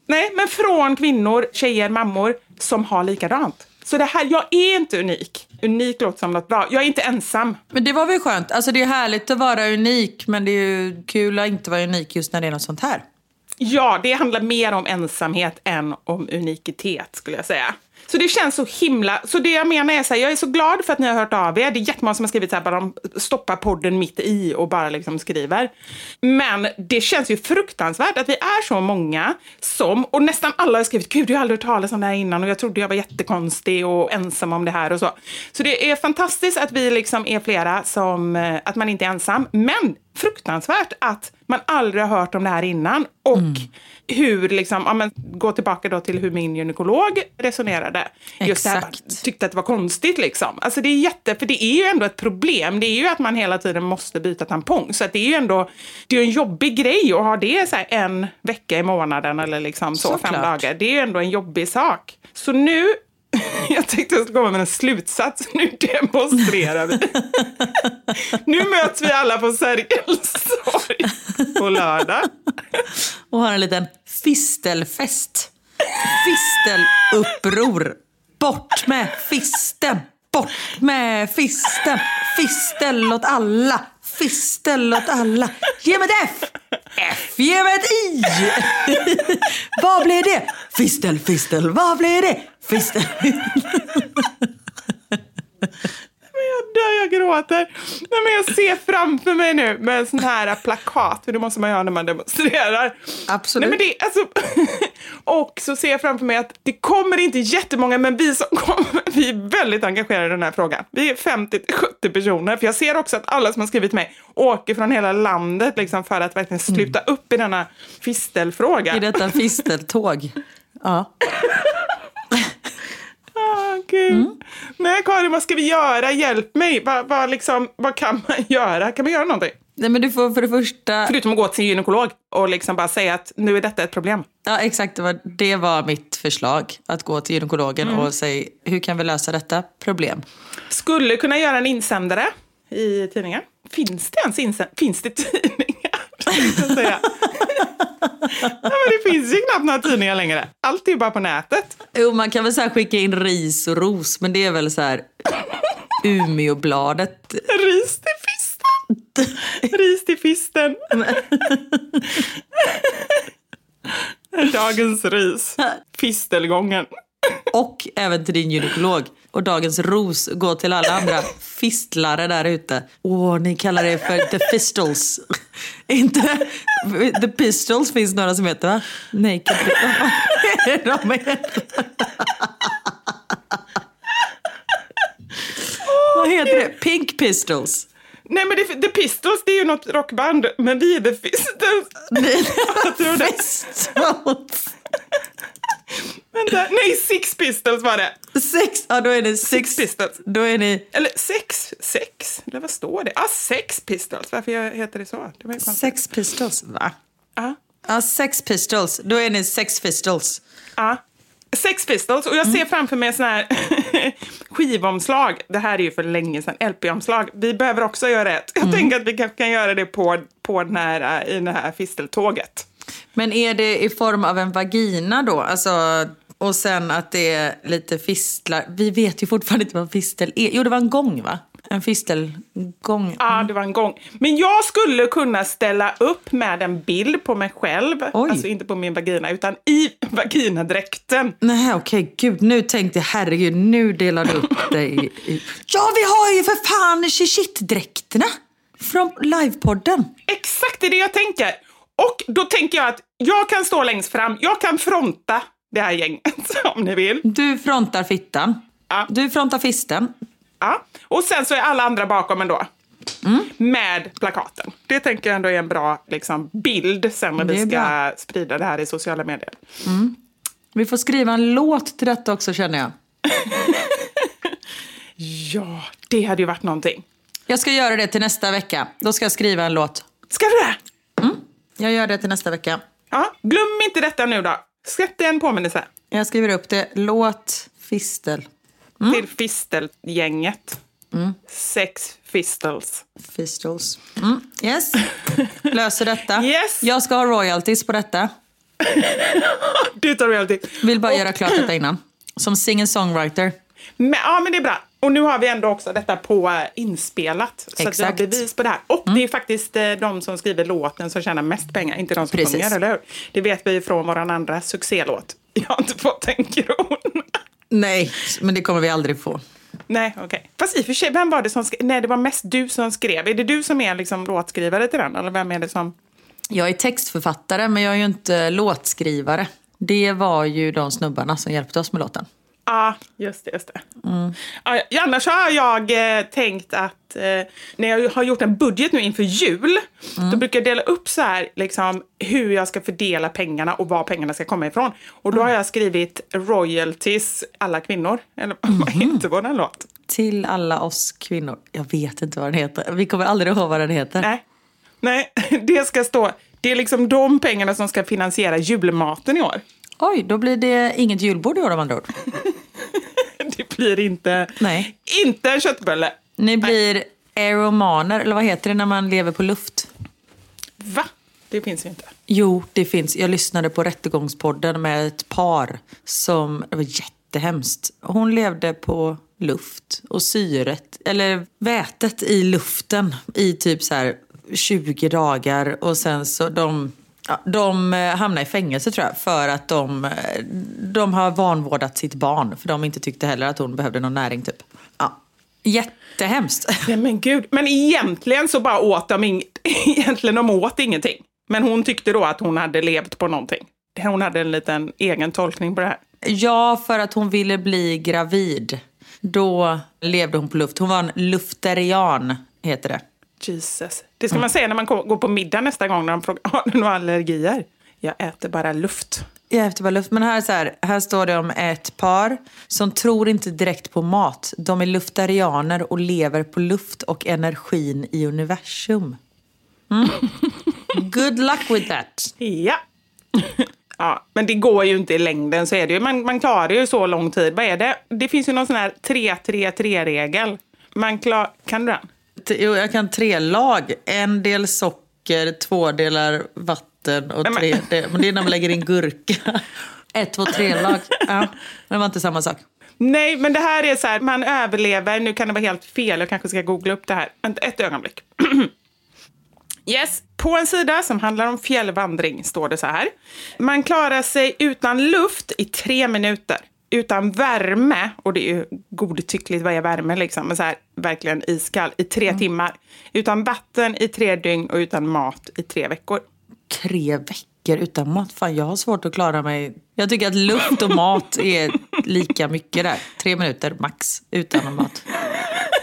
Nej, men från kvinnor, tjejer, mammor som har likadant. Så det här, jag är inte unik. Unik låter som något bra. Jag är inte ensam. Men det var väl skönt. Alltså det är härligt att vara unik men det är ju kul att inte vara unik just när det är något sånt här. Ja, det handlar mer om ensamhet än om unikitet skulle jag säga. Så det känns så himla... Så det jag menar är så här, jag är så glad för att ni har hört av er. Det är jättemånga som har skrivit så här, bara de stoppar podden mitt i och bara liksom skriver. Men det känns ju fruktansvärt att vi är så många som, och nästan alla har skrivit, gud jag har aldrig hört talas om det här innan och jag trodde jag var jättekonstig och ensam om det här och så. Så det är fantastiskt att vi liksom är flera som, eh, att man inte är ensam. Men fruktansvärt att man aldrig har hört om det här innan och hur, liksom, ja, men, gå tillbaka då till hur min gynekolog resonerade. Just det här, tyckte att det var konstigt liksom. Alltså det är jätte, för det är ju ändå ett problem. Det är ju att man hela tiden måste byta tampong. Så att det är ju ändå, det är en jobbig grej att ha det så här en vecka i månaden eller liksom så fem Såklart. dagar. Det är ju ändå en jobbig sak. Så nu jag tänkte jag skulle komma med en slutsats. Nu demonstrerar vi. nu möts vi alla på Sergels torg på lördag. Och har en liten fistelfest. Fisteluppror. Bort med fisten! Bort med fisten! Fistel åt alla! Fistel åt alla! Ge mig ett F! F, ge mig ett I! vad blir det? Fistel, fistel, vad blir det? Fistel dör, jag gråter. Nej, men jag ser framför mig nu med sån här plakat, för det måste man göra när man demonstrerar. Absolut. Nej, men det, alltså, och så ser jag framför mig att det kommer inte jättemånga, men vi som kommer, vi är väldigt engagerade i den här frågan. Vi är 50-70 personer, för jag ser också att alla som har skrivit till mig åker från hela landet liksom, för att verkligen sluta upp i denna fistelfråga. I detta fisteltåg. Ja. Gud. Nej, Karin, vad ska vi göra? Hjälp mig. Vad, vad, liksom, vad kan man göra? Kan man göra någonting? Nej, men du får för det första... Förutom att gå till en gynekolog och liksom bara säga att nu är detta ett problem. Ja, exakt. Det var, det var mitt förslag. Att gå till gynekologen och säga hur kan vi lösa detta problem? Skulle kunna göra en insändare i tidningen. Finns det ens insändare? Finns det tidningar? jag säga. ja, men det finns ju knappt några tidningar längre. Allt är ju bara på nätet. Jo, man kan väl så skicka in ris och ros, men det är väl så här Umeåbladet. Ris till fisten. Ris till fisten. Dagens ris. Fistelgången. Och även till din gynekolog. Och dagens ros går till alla andra fistlare där ute. Åh, ni kallar det för the fistles. Inte the pistols finns några som heter va? Naked. De heter. Vad heter det? Pink pistols. Nej men det, The Pistols det är ju något rockband, men vi är The Fistels. Jag tror det. Pistols. Vänta, nej Six Pistols var det. Sex, ja då är det Six sex. Pistols. Då är ni Eller sex, sex, eller vad står det? Ah, Sex Pistols, varför heter det så? Det sex pistols, va? Ja. Ja, sex pistols. Då är ni sex pistols. Ja. Sex Pistols, och jag ser framför mig sån här skivomslag. Det här är ju för länge sedan, LP-omslag. Vi behöver också göra ett. Jag tänker att vi kan, kan göra det på, på den här, i det här fisteltåget. Men är det i form av en vagina då? Alltså, och sen att det är lite fistlar. Vi vet ju fortfarande inte vad fistel är. Jo, det var en gång va? En fistelgång. Ja, det var en gång. Men jag skulle kunna ställa upp med en bild på mig själv. Oj. Alltså inte på min vagina, utan i vaginadräkten. Nej, okej. Gud, nu tänkte jag herregud, nu delar du upp dig i... Ja, vi har ju för fan shit-dräkterna! Från livepodden. Exakt det är det jag tänker. Och då tänker jag att jag kan stå längst fram, jag kan fronta det här gänget om ni vill. Du frontar fittan. Ja. Du frontar fisten. Ja. Och sen så är alla andra bakom ändå. Med plakaten. Det tänker jag ändå är en bra liksom, bild sen när vi ska bra. sprida det här i sociala medier. Vi får skriva en låt till detta också känner jag. Ja, det hade ju varit någonting. Jag ska göra det till nästa vecka. Då ska jag skriva en låt. Ska du det? Jag gör det till nästa vecka. Ja, glöm inte detta nu då. Sätt en påminnelse Jag skriver upp det. Låt fistel. till fistelgänget. Sex fistels. Fistles. Mm. Yes. Löser detta. Yes. Jag ska ha royalties på detta. Du tar royalty. Vill bara göra klart detta innan. Som singer-songwriter. Men, ja, men det är bra. Och nu har vi ändå också detta på eh, inspelat. Så att vi har Exakt. bevis på det här. Och det är faktiskt eh, de som skriver låten som tjänar mest pengar, inte de som Precis. sjunger, eller hur? Det vet vi från vår andra succélåt. Jag har inte fått en kron. Nej, men det kommer vi aldrig få. Nej, okej. Fast i och för sig, vem var det som skrev? Nej, det var mest du som skrev. Är det du som är liksom låtskrivare till den? Eller vem är det som... Jag är textförfattare, men jag är ju inte låtskrivare. Det var ju de snubbarna som hjälpte oss med låten. Ja, just det. Just det. Ja, annars har jag eh, tänkt att eh, när jag har gjort en budget nu inför jul, då brukar jag dela upp så här, liksom, hur jag ska fördela pengarna och var pengarna ska komma ifrån. Och då har jag skrivit royalties alla kvinnor. Eller vad heter vår låt? Till alla oss kvinnor. Jag vet inte vad den heter. Vi kommer aldrig ihåg vad den heter. Nej. Nej, det ska stå. Det är liksom de pengarna som ska finansiera julmaten i år. Oj, då blir det inget julbord i år om andra ord. Det blir inte, Nej. inte en köttbulle. Ni blir aeromaner, eller vad heter det när man lever på luft? Va? Det finns ju inte. Jo, det finns. Jag lyssnade på Rättegångspodden med ett par som, det var jättehemskt. Hon levde på luft och syret, eller vätet i luften i typ så här 20 dagar och sen så de Ja, de eh, hamnade i fängelse tror jag för att de, eh, de har vanvårdat sitt barn för de inte tyckte heller att hon behövde någon näring typ. Ja. Jättehemskt. Nej men gud. Men egentligen så bara åt de. Egentligen de åt ingenting. Men hon tyckte då att hon hade levt på någonting. Hon hade en liten egen tolkning på det här. Ja, för att hon ville bli gravid. Då levde hon på luft. Hon var en lufterian, heter det. Jesus. Det ska man säga när man går på middag nästa gång när de frågar har du några allergier. Jag äter bara luft. Jag efter bara luft. Men här, är så här, här står det om ett par som tror inte direkt på mat. De är luftarianer och lever på luft och energin i universum. Mm. Good luck with that. Ja. ja. Men det går ju inte i längden. så är det ju. Man, man klarar ju så lång tid. Vad är det? Det finns ju någon sån här 3-3-3-regel. Man klar, kan du den? Jo, jag kan tre lag. En del socker, två delar vatten och Nej, men- tre... Det, men det är när man lägger in gurka. Ett, två, tre lag. Ja, men det var inte samma sak. Nej, men det här är så här, man överlever. Nu kan det vara helt fel, jag kanske ska googla upp det här. Vänta ett ögonblick. yes, på en sida som handlar om fjällvandring står det så här. Man klarar sig utan luft i tre minuter. Utan värme, och det är ju godtyckligt vad är värme liksom, men så här, verkligen iskall, i tre timmar. Utan vatten i tre dygn och utan mat i tre veckor. Tre veckor utan mat. Fan, jag har svårt att klara mig. Jag tycker att luft och mat är lika mycket där. Tre minuter max utan mat.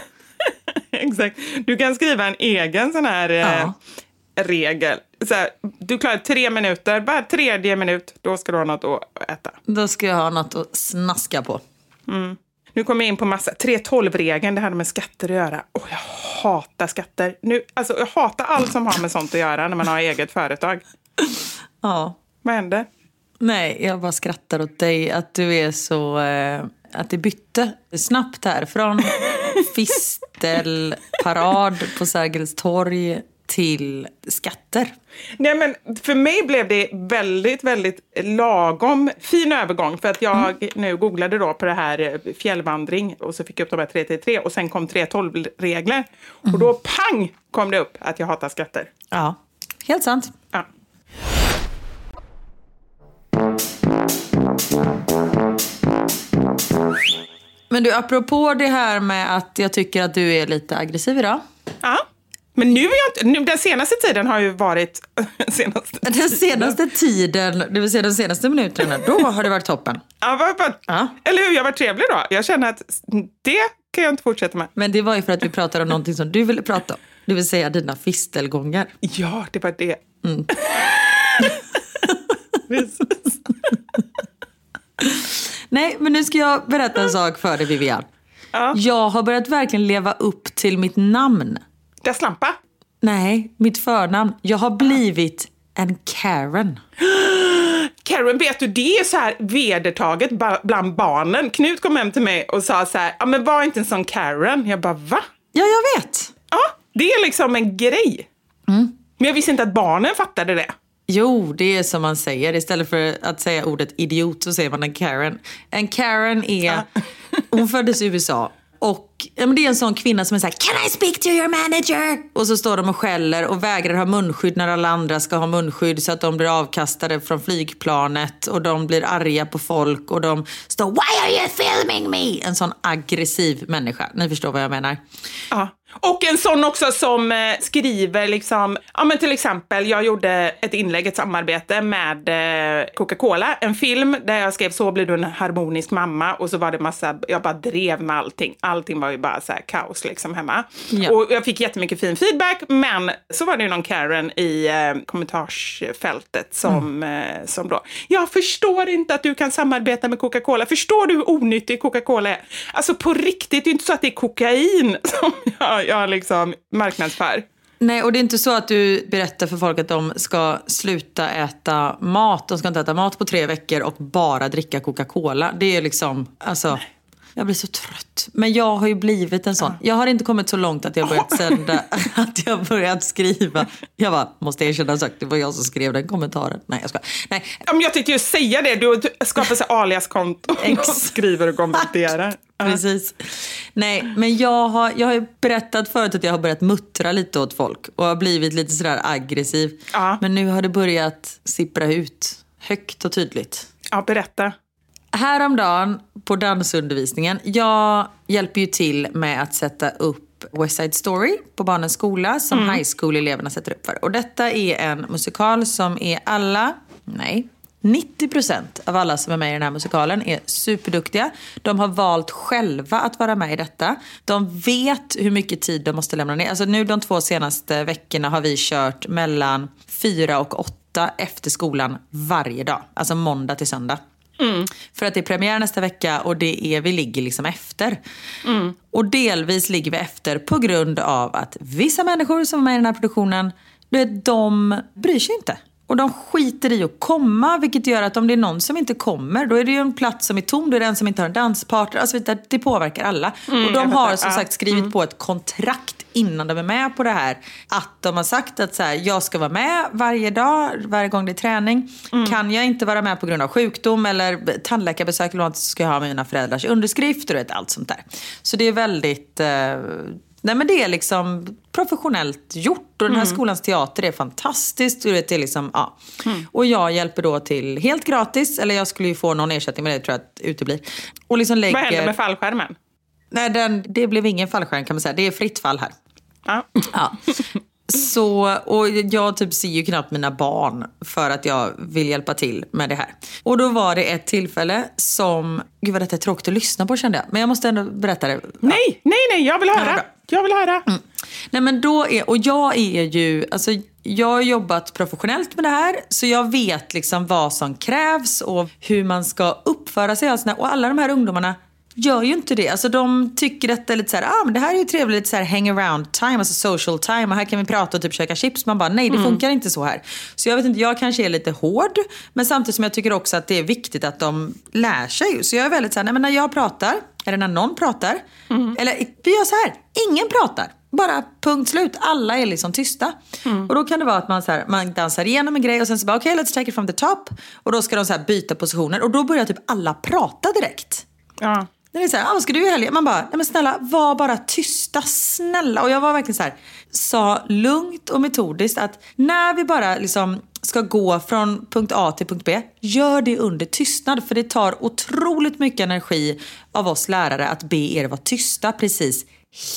Exakt. Du kan skriva en egen sån här eh, Ja. regel. Här, du klarar tre minuter, bara tredje minut, då ska du ha något att äta. Då ska jag ha något att snaska på. Nu kommer jag in på massa, 3.12-regeln, det hade med skatter att göra. Åh, jag hatar skatter. Nu, alltså, jag hatar allt som har med sånt att göra när man har eget företag. Ja. Vad händer? Nej, jag bara skrattar åt dig att du är så... Eh, att det bytte snabbt här. Från fistelparad på Sergels torg till skatter. Nej, men för mig blev det väldigt, väldigt lagom fin övergång. För att jag nu googlade då på det här eh, fjällvandring och så fick jag upp de här 333 och sen kom 312-regler. Och då pang kom det upp att jag hatar skatter. Ja, helt sant. Ja. Men du, apropå det här med att jag tycker att du är lite aggressiv idag. ja. Men nu är jag inte, nu, den senaste tiden har ju varit... senaste Den senaste tiden, det vill säga de senaste minuterna, då har det varit toppen. Ja, vad, vad, Ja. Eller hur? Jag var trevlig då. Jag känner att det kan jag inte fortsätta med. Men det var ju för att vi pratade om någonting som du ville prata om. Det vill säga dina fistelgångar. Ja, det var det. Mm. Precis. Nej, men nu ska jag berätta en sak för dig Vivian. Ja. Jag har börjat verkligen leva upp till mitt namn. Där slampa. Nej, mitt förnamn. Jag har blivit en Karen. Karen, vet du, det är så här vedertaget bland barnen. Knut kom hem till mig och sa så här, ja men var inte en sån Karen. Jag bara, va? Ja, jag vet. Ja, det är liksom en grej. Mm. Men jag visste inte att barnen fattade det. Jo, det är som man säger. Istället för att säga ordet idiot så säger man en Karen. En Karen är... Hon föddes i USA. Och ja, men det är en sån kvinna som är så här, Can I speak to your manager? Och så står de och skäller och vägrar ha munskydd när alla andra ska ha munskydd så att de blir avkastade från flygplanet och de blir arga på folk och de står Why are you filming me? En sån aggressiv människa. Ni förstår vad jag menar. Ja. Och en sån också som eh, skriver liksom, ja men till exempel, jag gjorde ett inlägg, ett samarbete med eh, Coca-Cola, en film där jag skrev så blir du en harmonisk mamma och så var det massa, jag bara drev med allting. Allting var ju bara så här kaos liksom hemma. Ja. Och jag fick jättemycket fin feedback, men så var det ju någon Karen i eh, kommentarsfältet som, eh, som då, jag förstår inte att du kan samarbeta med Coca-Cola, förstår du hur onyttig Coca-Cola är? Alltså på riktigt, det är inte så att det är kokain som jag, jag liksom marknadsför. Nej, och det är inte så att du berättar för folk att de ska sluta äta mat. De ska inte äta mat på tre veckor och bara dricka Coca-Cola. Det är liksom, alltså, Jag blir så trött. Men jag har ju blivit en sån. Jag har inte kommit så långt att jag börjat sända, att jag börjat skriva. Jag bara, måste erkänna en sak, det var jag som skrev den kommentaren. Nej, jag ska. Nej. Jag tänkte ju säga det, du skapar sig alias-konto och skriver och kommenterar. Precis. Nej, men jag har, jag har ju berättat förut att jag har börjat muttra lite åt folk och har blivit lite sådär aggressiv. Ja. Men nu har det börjat sippra ut högt och tydligt. Ja, berätta. Häromdagen på dansundervisningen, jag hjälper ju till med att sätta upp West Side Story på barnens skola som high school-eleverna sätter upp för. Och detta är en musikal som är alla, nej, 90% av alla som är med i den här musikalen är superduktiga. De har valt själva att vara med i detta. De vet hur mycket tid de måste lämna ner. Alltså nu de två senaste veckorna har vi kört mellan fyra och åtta efter skolan varje dag. Alltså måndag till söndag. För att det är premiär nästa vecka och det är, vi ligger liksom efter. Och delvis ligger vi efter på grund av att vissa människor som är med i den här produktionen, de bryr sig inte. Och de skiter i att komma, vilket gör att om det är någon som inte kommer, då är det ju en plats som är tom, då är det en som inte har en danspartner. Alltså, vet du, det påverkar alla. och de har som sagt skrivit på ett kontrakt innan de är med på det här. Att de har sagt att så här, jag ska vara med varje dag, varje gång det är träning. Kan jag inte vara med på grund av sjukdom eller tandläkarbesök eller något så ska jag ha mina föräldrars underskrift och allt sånt där. Så det är väldigt... Nej men det är liksom professionellt gjort och den här skolans teater är fantastiskt. Och det är liksom, ja. Och jag hjälper då till helt gratis, eller jag skulle ju få någon ersättning men det tror jag att uteblir. Och liksom lägger... Vad händer med fallskärmen? Nej, den, det blev ingen fallskärm kan man säga. Det är fritt fall här. Ja. Ja. Så, och jag typ ser ju knappt mina barn för att jag vill hjälpa till med det här. Och då var det ett tillfälle som, gud vad detta är tråkigt att lyssna på kände jag. Men jag måste ändå berätta det. Nej, nej, nej, jag vill Ja, höra. bra. Jag vill höra. Nej men då är, och jag är ju, alltså jag har jobbat professionellt med det här så jag vet liksom vad som krävs och hur man ska uppföra sig. där. Och alla de här ungdomarna gör ju inte det. Alltså de tycker detta är lite så här, ah, men det här är ju trevligt, lite så här hang around time, alltså social time och här kan vi prata och typ käka chips. Man bara, nej det funkar inte så här. Så jag vet inte, jag kanske är lite hård men samtidigt som jag tycker också att det är viktigt att de lär sig. Så jag är väldigt så här, nej men när jag pratar, eller när någon pratar, eller vi gör så här, ingen pratar. Bara punkt slut. Alla är liksom tysta. Och då kan det vara att man, så här, man dansar igenom en grej och sen så bara okej let's take it from the top. Och då ska de så byta positioner och då börjar typ alla prata direkt. Ja. När det är så här, ah, vad ska du i helgen? Man bara, nej men snälla, var bara tysta, snälla. Och jag var verkligen så här, sa lugnt och metodiskt att när vi bara liksom ska gå från punkt A till punkt B, gör det under tystnad. För det tar otroligt mycket energi av oss lärare att be er vara tysta precis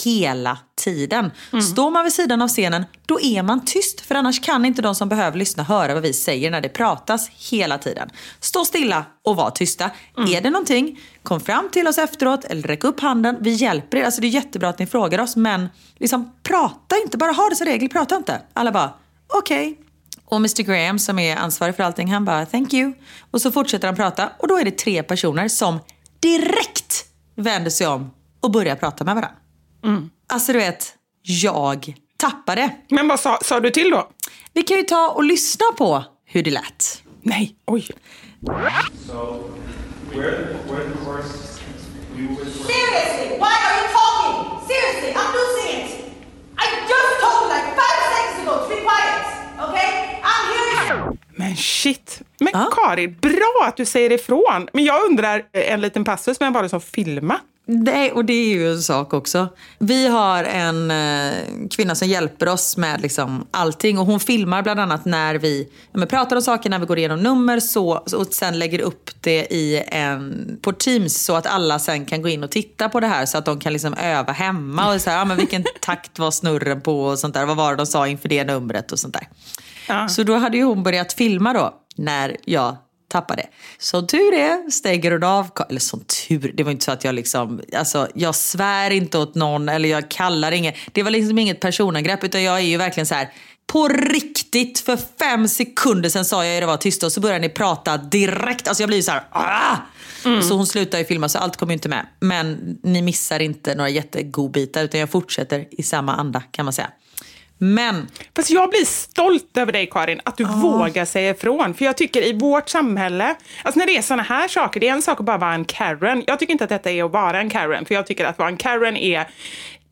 hela tiden. Står man vid sidan av scenen, då är man tyst. För annars kan inte de som behöver lyssna höra vad vi säger när det pratas hela tiden. Stå stilla och var tysta. Är det någonting, kom fram till oss efteråt eller räck upp handen. Vi hjälper er. Alltså det är jättebra att ni frågar oss, men liksom prata inte. Bara ha det som regel, prata inte. Alla bara, okej. Och Mr Graham som är ansvarig för allting, han bara thank you. Och så fortsätter han prata och då är det tre personer som direkt vänder sig om och börjar prata med varandra. Alltså du vet, jag tappade. Men vad sa, sa du till då? Vi kan ju ta och lyssna på hur det lät. Nej, oj. Seriously, why are you talking? Seriously, I'm losing it. I just told you like five seconds ago to be quiet, okay? I'm hearing. Men shit. Men Ja. Karin, bra att du säger ifrån. Men jag undrar, eh, en liten passus, men var det som filma? Nej, och det är ju en sak också. Vi har en eh, kvinna som hjälper oss med liksom allting. Och hon filmar bland annat när vi ja, pratar om saker, när vi går igenom nummer så, och sen lägger upp det i en, på Teams så att alla sen kan gå in och titta på det här så att de kan liksom öva hemma. Och så här, ja, men vilken takt var snurren på och sånt där. Vad var det de sa inför det numret och sånt där. Ja. Så då hade ju hon börjat filma då när jag tappade. Som tur är stänger hon av, eller som tur, det var inte så att jag liksom, alltså jag svär inte åt någon eller jag kallar ingen, det var liksom inget personangrepp utan jag är ju verkligen så här. På riktigt, för fem sekunder sen sa jag att det var tyst och så började ni prata direkt. Alltså jag blir så här, ah! Så hon slutar ju filma så allt kommer inte med. Men ni missar inte några jättegodbitar utan jag fortsätter i samma anda kan man säga. Men Fast jag blir stolt över dig Karin, att du vågar säga ifrån. För jag tycker i vårt samhälle, alltså när det är såna här saker, det är en sak att bara vara en Karen. Jag tycker inte att detta är att vara en Karen, för jag tycker att vara en Karen är,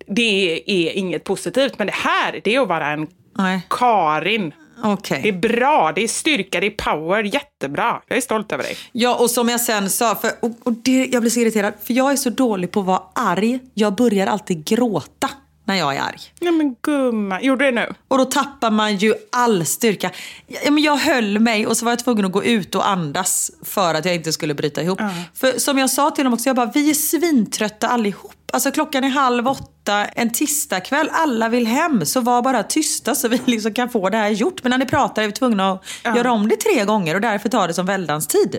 det är inget positivt. Men det här, det är att vara en Nej. Karin. okej. Det är bra, det är styrka, det är power, jättebra. Jag är stolt över dig. Ja, och som jag sen sa, för, och, och det, jag blir så irriterad, för jag är så dålig på att vara arg. Jag börjar alltid gråta när jag är arg. Ja men gumma, gjorde det nu? Och då tappar man ju all styrka. Ja, men jag höll mig och så var jag tvungen att gå ut och andas för att jag inte skulle bryta ihop. För som jag sa till dem också, jag bara, vi är svintrötta allihop. Alltså klockan är halv åtta en tisdagkväll, alla vill hem. Så var bara tysta så vi liksom kan få det här gjort. Men när ni pratar är vi tvungna att göra om det tre gånger och därför tar det som väldans tid.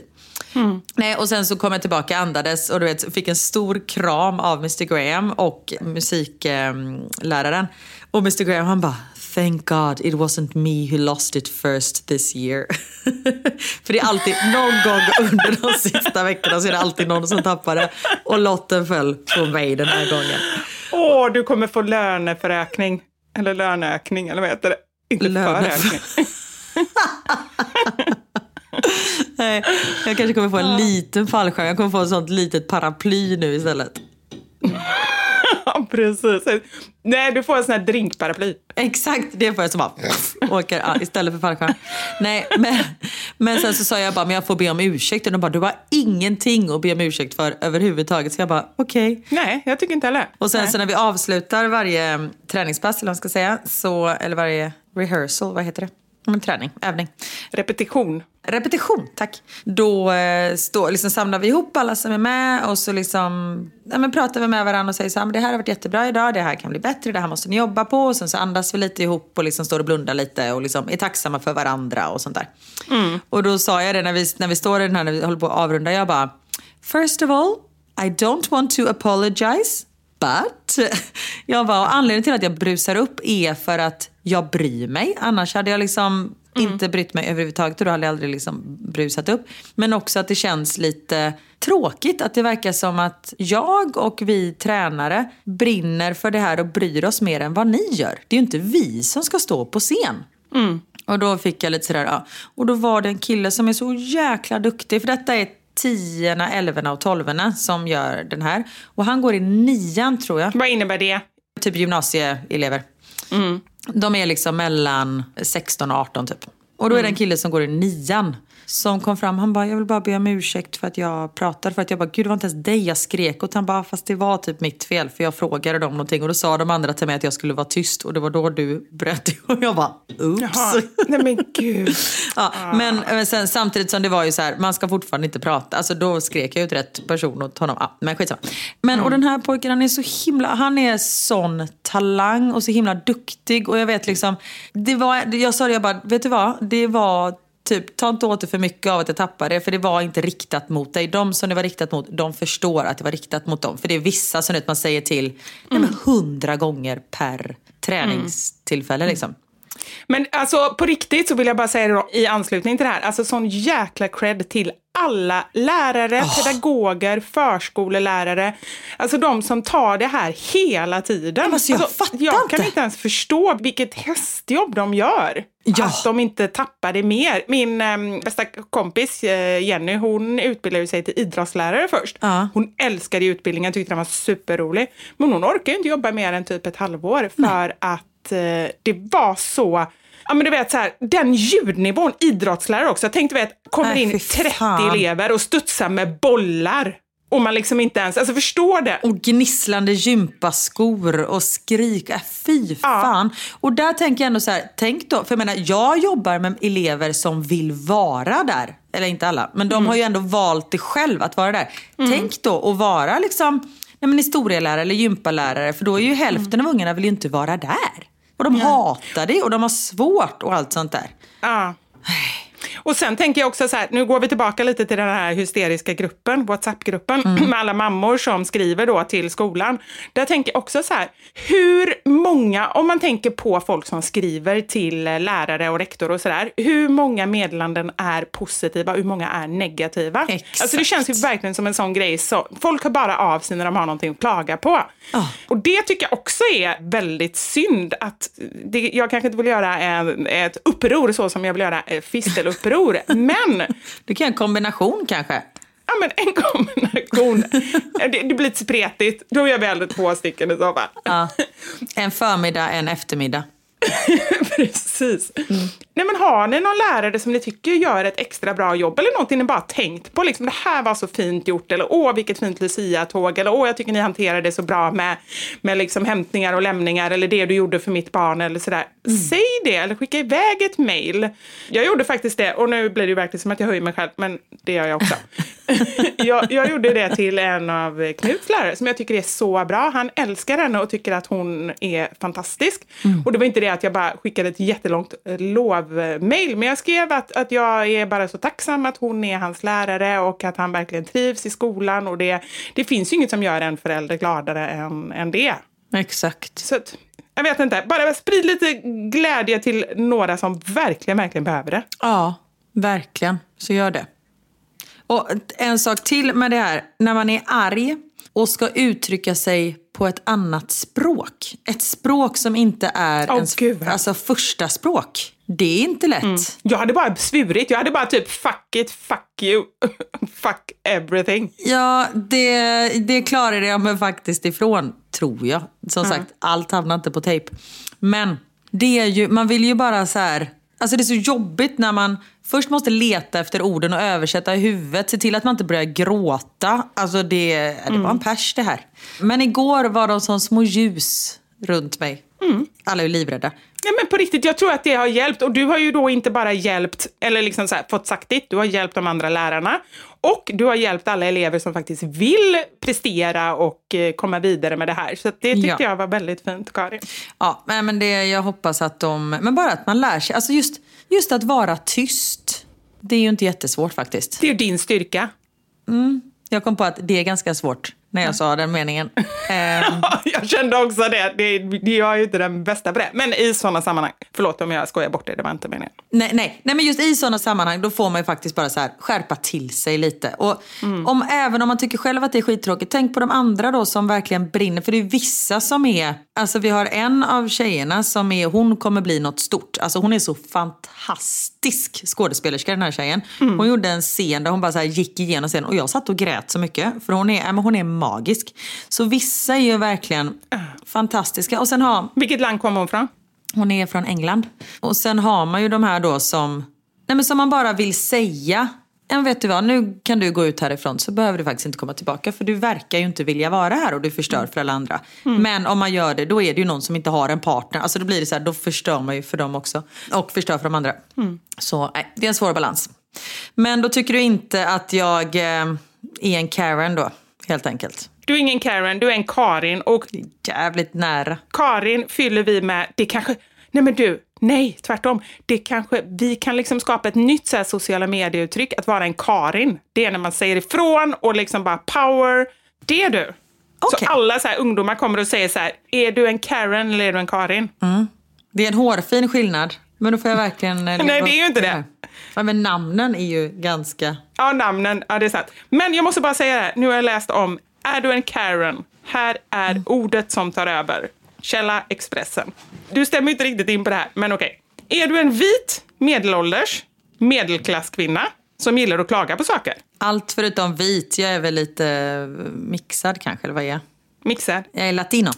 Nej, och sen så kom jag tillbaka, andades och du vet, fick en stor kram av Mr Graham och musikläraren. Och Mr Graham han bara, thank God it wasn't me who lost it first this year. För det är alltid någon gång under de sista veckorna så är det alltid någon som tappar det. Och lotten föll på mig den här gången. Åh, du kommer få löneförökning. Eller löneökning, eller vad heter det? Inte förökning. Nej, jag kanske kommer få en liten fallskärm. Jag kommer få ett sånt litet paraply nu istället. Precis. Nej, du får en sån här drinkparaply. Exakt, det får jag som bara åker ja, istället för fallskärm. Nej, men, men sen så sa jag bara, men jag får be om ursäkt. Och de bara, du har ingenting att be om ursäkt för överhuvudtaget. Så jag bara, okej. Nej, jag tycker inte heller. Och sen Nej. så när vi avslutar varje mm, träningspass, eller vad man ska säga, så, eller varje rehearsal, vad heter det? Men träning, övning. Repetition. Repetition, tack. Då eh, stå, liksom, samlar vi ihop alla som är med och så liksom, ja, men pratar vi med varandra och säger så här, men det här har varit jättebra idag, det här kan bli bättre, det här måste ni jobba på. Och sen så andas vi lite ihop och liksom står och blundar lite och liksom är tacksamma för varandra och sånt där. Och då sa jag det när vi, när vi står i den här, när vi håller på att avrunda, jag bara, first of all, I don't want to apologize. But, jag bara, anledningen till att jag brusar upp är för att jag bryr mig. Annars hade jag liksom inte brytt mig överhuvudtaget och då hade jag aldrig liksom brusat upp. Men också att det känns lite tråkigt att det verkar som att jag och vi tränare brinner för det här och bryr oss mer än vad ni gör. Det är ju inte vi som ska stå på scen. Och då fick jag lite sådär, ja. Och då var det en kille som är så jäkla duktig, för detta är tiorna, elvorna och tolvorna som gör den här. Och han går i nian tror jag, Vad innebär det? typ gymnasieelever. De är liksom mellan 16 och 18 typ. Och då är det en kille som går i nian som kom fram. Han bara, jag vill bara be om ursäkt för att jag pratade. För att jag bara, gud det var inte ens dig jag skrek åt. Han bara, fast det var typ mitt fel. För jag frågade dem någonting och då sa de andra till mig att jag skulle vara tyst. Och det var då du bröt Och jag bara, oops. Jaha. Nej men gud. Ja, men men sen, samtidigt som det var ju så här, man ska fortfarande inte prata. Alltså då skrek jag ut rätt person åt honom. Ja, men skitsamma. Men och den här pojken han är så himla, han är sån talang och så himla duktig. Och jag vet liksom, det var, jag sa det, jag bara, vet du vad? Det var typ, ta inte åt det för mycket av att jag tappade det. För det var inte riktat mot dig. De som det var riktat mot, de förstår att det var riktat mot dem. För det är vissa som man säger till men hundra gånger per träningstillfälle liksom. Men alltså på riktigt så vill jag bara säga det då, i anslutning till det här. Alltså sån jäkla cred till alla lärare, pedagoger, förskolelärare. Alltså de som tar det här hela tiden. alltså, jag alltså, jag kan inte. inte ens förstå vilket hästjobb de gör. Ja. Att de inte tappar det mer. Min äm, bästa kompis eh, Jenny, hon utbildade sig till idrottslärare först. Ja. Hon älskade utbildningen, tyckte den var superrolig. Men hon orkar ju inte jobba mer än typ ett halvår för att eh, det var så Ja men du vet så här, den ljudnivån, idrottslärare också. Jag tänkte vet, kommer Nej, in fy 30 fan. elever och studsar med bollar. Och man liksom inte ens, alltså förstår det. Och gnisslande gympaskor och skrik. Äh, fy fan. Och där tänker jag ändå så här, tänk då, för jag menar jag jobbar med elever som vill vara där. Eller inte alla, men de har ju ändå valt det själv att vara där. Tänk då att vara liksom nej men historielärare eller gympalärare, för då är ju hälften av ungarna vill ju inte vara där. Och de hatar det och de har svårt och allt sånt där. Ja. Och sen tänker jag också så här, nu går vi tillbaka lite till den här hysteriska gruppen, WhatsApp-gruppen, Mm. med alla mammor som skriver då till skolan. Där tänker jag också så här, hur många, om man tänker på folk som skriver till eh, lärare och rektor och sådär, hur många meddelanden är positiva hur många är negativa? Exakt. Alltså det känns ju verkligen som en sån grej, så folk hör bara av sig när de har någonting att klaga på. Och det tycker jag också är väldigt synd att det, jag kanske inte vill göra en, ett uppror så som jag vill göra ett fisteluppror, men Det kan vara en kombination kanske. Ja, men en kombination. det, det blir lite spretigt. Då gör vi ändå två stycken i så fall. Ja. En förmiddag, en eftermiddag. Precis. Nej, men har ni någon lärare som ni tycker gör ett extra bra jobb eller någonting ni bara tänkt på? Liksom, det här var så fint gjort eller åh vilket fint Lucia-tåg eller åh jag tycker ni hanterade det så bra med, med liksom hämtningar och lämningar eller det du gjorde för mitt barn eller sådär. Säg det eller skicka iväg ett mail. Jag gjorde faktiskt det och nu blir det ju verkligen som att jag höjer mig själv men det gör jag också. jag, jag gjorde det till en av Knuts lärare som jag tycker är så bra. Han älskar henne och tycker att hon är fantastisk. Och det var inte det att jag bara skickade ett jättelångt eh, lovmail, men jag skrev att, att jag är bara så tacksam att hon är hans lärare och att han verkligen trivs i skolan. Och det, det finns ju inget som gör en förälder gladare än, än det. Exakt. Så att, jag vet inte, bara sprid lite glädje till några som verkligen, verkligen behöver det. Ja, verkligen. Så gör det. Och en sak till med det här. När man är arg och ska uttrycka sig på ett annat språk. Ett språk som inte är Åh, ens gud. alltså, första språk. Det är inte lätt. Jag hade bara svurit, jag hade bara typ fuck it, fuck you, fuck everything. Ja, det, det klarade jag mig faktiskt ifrån, tror jag. Som sagt, allt hamnar inte på tejp. Men det är ju, man vill ju bara så här... Alltså det är så jobbigt när man först måste leta efter orden och översätta i huvudet. Se till att man inte börjar gråta. Alltså det, det var en pers det här. Men igår var de som små ljus runt mig. Alla är ju livrädda. Nej men på riktigt, jag tror att det har hjälpt. Och du har ju då inte bara hjälpt, eller liksom här, fått sagt ditt, du har hjälpt de andra lärarna. Och du har hjälpt alla elever som faktiskt vill prestera och eh, komma vidare med det här. Så det tyckte Ja. jag var väldigt fint, Karin. Ja, men det, jag hoppas att de... Men bara att man lär sig. Alltså just, just att vara tyst. Det är ju inte jättesvårt faktiskt. Det är ju din styrka. Jag kom på att det är ganska svårt när jag sa den meningen. Ehm, jag kände också det. det, det jag är ju inte den bästa på det. Men i sådana sammanhang, förlåt om jag skojar bort det, det var inte meningen. nej, nej, nej, men just i sådana sammanhang då får man ju faktiskt bara så här, skärpa till sig lite. Och om, även om man tycker själv att det är skittråkigt, tänk på de andra då som verkligen brinner. För det är vissa som är, alltså vi har en av tjejerna som är, hon kommer bli något stort. Alltså hon är så fantastisk skådespelerska den här tjejen. Hon gjorde en scen där hon bara så gick igenom scenen och jag satt och grät så mycket. För hon är, ja, men hon är magisk. Så vissa är ju verkligen fantastiska. Och sen har, Vilket land kommer hon från? hon är från England. Och sen har man ju de här då som, nej men som man bara vill säga. Men vet du vad, nu kan du gå ut härifrån så behöver du faktiskt inte komma tillbaka. För du verkar ju inte vilja vara här och du förstör för alla andra. Men om man gör det, då är det ju någon som inte har en partner. Alltså då blir det så här, då förstör man ju för dem också. Och förstör för de andra. Så nej, det är en svår balans. Men då tycker du inte att jag eh, är en Karen då, helt enkelt. Du är ingen Karen, du är en Karin. Och Jävligt nära. Karin fyller vi med, det kanske, nej men du, nej tvärtom. Det kanske, vi kan liksom skapa ett nytt så här, sociala medieuttryck, att vara en Karin. Det är när man säger ifrån och liksom bara power. Det är du. Okej. Så alla så här, ungdomar kommer och säger så här, är du en Karen eller är du en Karin? Det är en hårfin skillnad. Men då får jag verkligen... eh, Nej, det är ju inte det. Ja, men namnen är ju ganska... Ja, namnen, ja det är sant. Men jag måste bara säga det här, nu har jag läst om, är du en Karen? Här är ordet som tar över. Källa Expressen. Du stämmer inte riktigt in på det här, men okej. Är du en vit, medelålders, medelklasskvinna som gillar att klaga på saker? Allt förutom vit. Jag är väl lite eh, mixad kanske, eller vad är jag? Mixad. Jag är latino.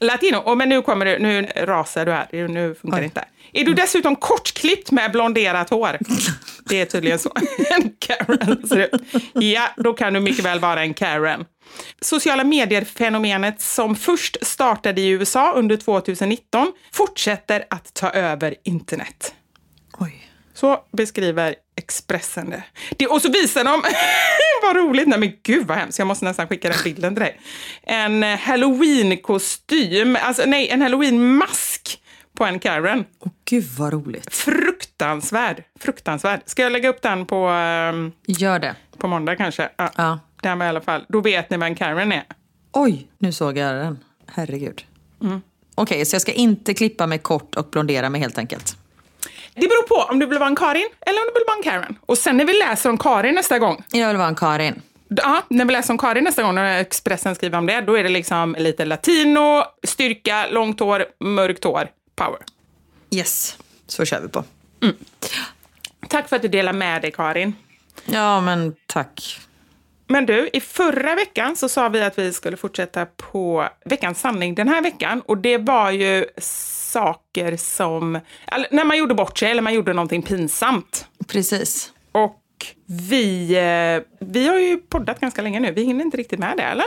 Latino. Och men nu kommer det, nu rasar du här. Nu funkar det inte. Är du dessutom kortklippt med blonderat hår? Det är tydligen så en Karen ser ut. Ja, då kan du mycket väl vara en Karen. Sociala medier-fenomenet som först startade i USA under 2019 fortsätter att ta över internet. Oj. Så beskriver Expressen det. det och så visar de, vad roligt, nej men gud vad hemskt, jag måste nästan skicka den bilden till dig. En halloween-kostym, alltså nej, en halloween-mask på en Karen. Åh, gud vad roligt. Fruktansvärd. Fruktansvärd. Ska jag lägga upp den på, ehm, Gör det. på måndag kanske? Ja. Ja. Den var i alla fall. Då vet ni en Karen är. Oj, nu såg jag den. Herregud. Okej, så jag ska inte klippa mig kort och blondera mig helt enkelt. Det beror på om du vill vara en Karin eller om du vill vara en Karen. Och sen när vi läser om Karin nästa gång, Jag vill vara en Karin. Ja, när vi läser om Karin nästa gång, när Expressen skriver om det, då är det liksom lite latino, styrka, långt hår, mörkt hår, power. Yes, så kör vi på. Tack för att du delar med dig, Karin. Ja, men tack. Men du, i förra veckan så sa vi att vi skulle fortsätta på veckans sanning den här veckan. Och det var ju saker som, när man gjorde bort sig eller man gjorde någonting pinsamt. Precis. Och vi, eh, vi har ju poddat ganska länge nu, vi hinner inte riktigt med det, eller?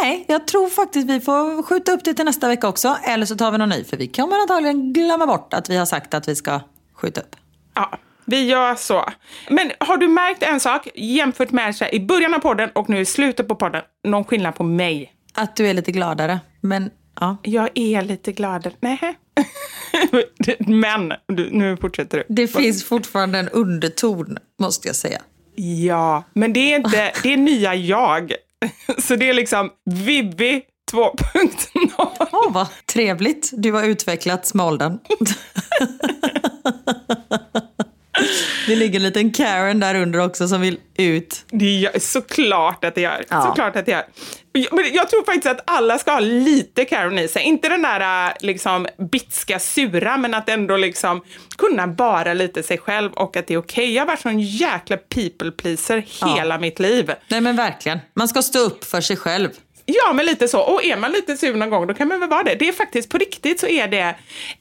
Nej, jag tror faktiskt vi får skjuta upp det till nästa vecka också. Eller så tar vi någon ny, för vi kommer antagligen glömma bort att vi har sagt att vi ska skjuta upp. Ja, vi gör så. Men har du märkt en sak jämfört med i början av podden och nu i slutet på podden? Någon skillnad på mig? Att du är lite gladare. Men ja, Jag är lite gladare. Nej. Men, du, nu fortsätter du. det finns fortfarande en underton, måste jag säga. Ja, men det är inte, det är nya jag. Så det är liksom Vivi 2.0. Åh, vad trevligt. Du har utvecklats med åldern. Det ligger en liten Karen där under också som vill ut. Det gör, såklart att det gör. Ja. Såklart att det gör. Men jag tror faktiskt att alla ska ha lite Karen i sig. Inte den där äh, liksom bitska sura, men att ändå liksom kunna vara lite sig själv och att det är okej. Jag har varit sån jäkla people pleaser Ja. hela mitt liv. Nej men verkligen. Man ska stå upp för sig själv. Ja, men lite så. Och är man lite sur någon gång, då kan man väl vara det. Det är faktiskt, på riktigt så är det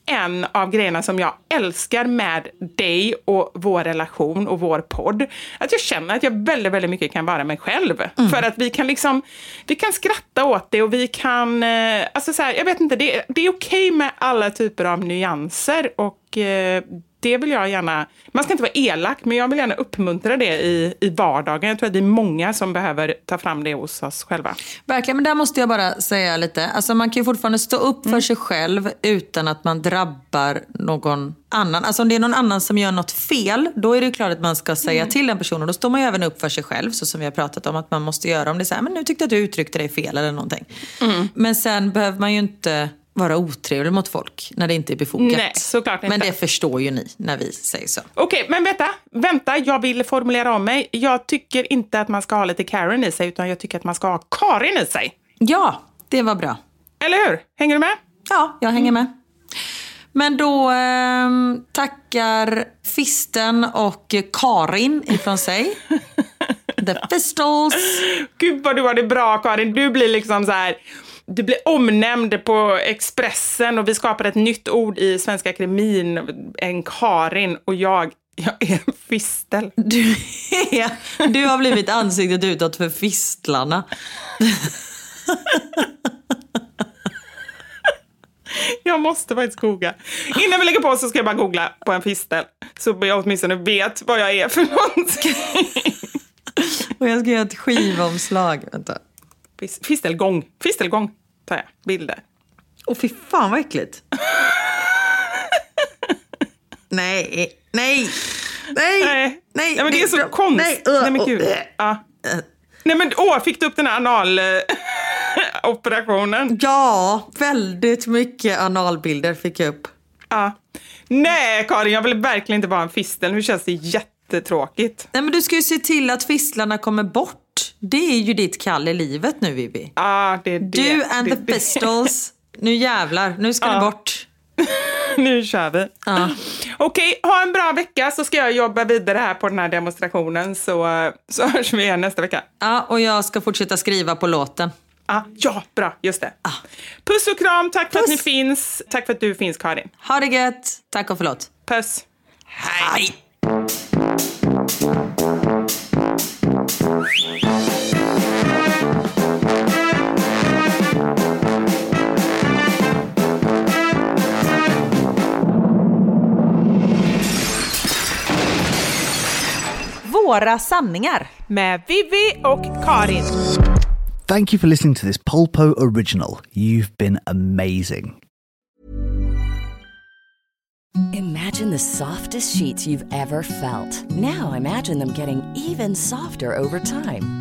en av grejerna som jag älskar med dig och vår relation och vår podd. Att jag känner att jag väldigt, väldigt mycket kan vara mig själv. För att vi kan liksom, vi kan skratta åt det och vi kan, eh, alltså så här, jag vet inte, det, det är okej med alla typer av nyanser och eh, det vill jag gärna, man ska inte vara elak, men jag vill gärna uppmuntra det i, i vardagen. Jag tror att det är många som behöver ta fram det hos oss själva. Verkligen, men där måste jag bara säga lite. Alltså man kan ju fortfarande stå upp Mm. för sig själv utan att man drabbar någon annan. Alltså om det är någon annan som gör något fel, då är det ju klart att man ska säga Mm. till den personen. Då står man ju även upp för sig själv, så som vi har pratat om att man måste göra. Om det är så här, men nu tyckte jag att du uttryckte dig fel eller någonting. Mm. Men sen behöver man ju inte vara otrevlig mot folk när det inte är befogat. Nej, såklart Men inte. det förstår ju ni när vi säger så. Okej, men vänta, vänta, jag vill formulera om mig. Jag tycker inte att man ska ha lite Karen i sig, utan jag tycker att man ska ha Karin i sig. Ja, det var bra. Eller hur? Hänger du med? Ja, jag hänger med. Men då ehm, tackar Fisten och Karin ifrån sig. The Fistles. Gud vad du har det bra, Karin. Du blir liksom så här... Du blir omnämnd på Expressen och vi skapar ett nytt ord i Svenska Akademin. En Karin och jag, jag är en fistel. Du, är, du har blivit ansiktet utåt för fistlarna. Jag måste faktiskt googla. Innan vi lägger på så ska jag bara googla på en fistel. Så jag åtminstone vet vad jag är för någonting. Och jag ska göra ett skivomslag. Vänta. Fis- Fistelgång. Fistelgång tar jag bilder. Åh fy fan vad äckligt. nej, nej, nej, Nej, nej. Nej men det är så nej, konstigt. Nej, Nej, men uh, gud. uh, Ja. Nej men åh, fick du upp den här analoperationen? Ja, väldigt mycket analbilder fick jag upp. Ja. Nej Karin, jag vill verkligen inte vara en fistel. Nu känns det jättetråkigt. Nej men du ska ju se till att fistlarna kommer bort. Det är ju ditt kall i livet nu Vivi. Ja, det är det. Du and det, the det. pistols. Nu jävlar, nu ska Ja. det bort. Nu kör vi. Ja. Okej, ha en bra vecka så ska jag jobba vidare här på den här demonstrationen så, så hörs vi igen nästa vecka. Ja, och jag ska fortsätta skriva på låten. Ah, ja, bra, just det. Puss och kram, tack för att Puss. ni finns. Tack för att du finns Karin. Ha det gött. Tack och förlåt. Puss. Hej. Våra sanningar. Med Vivi och Karin. Thank you for listening to this Polpo original. You've been amazing. Imagine the softest sheets you've ever felt. Now imagine them getting even softer over time.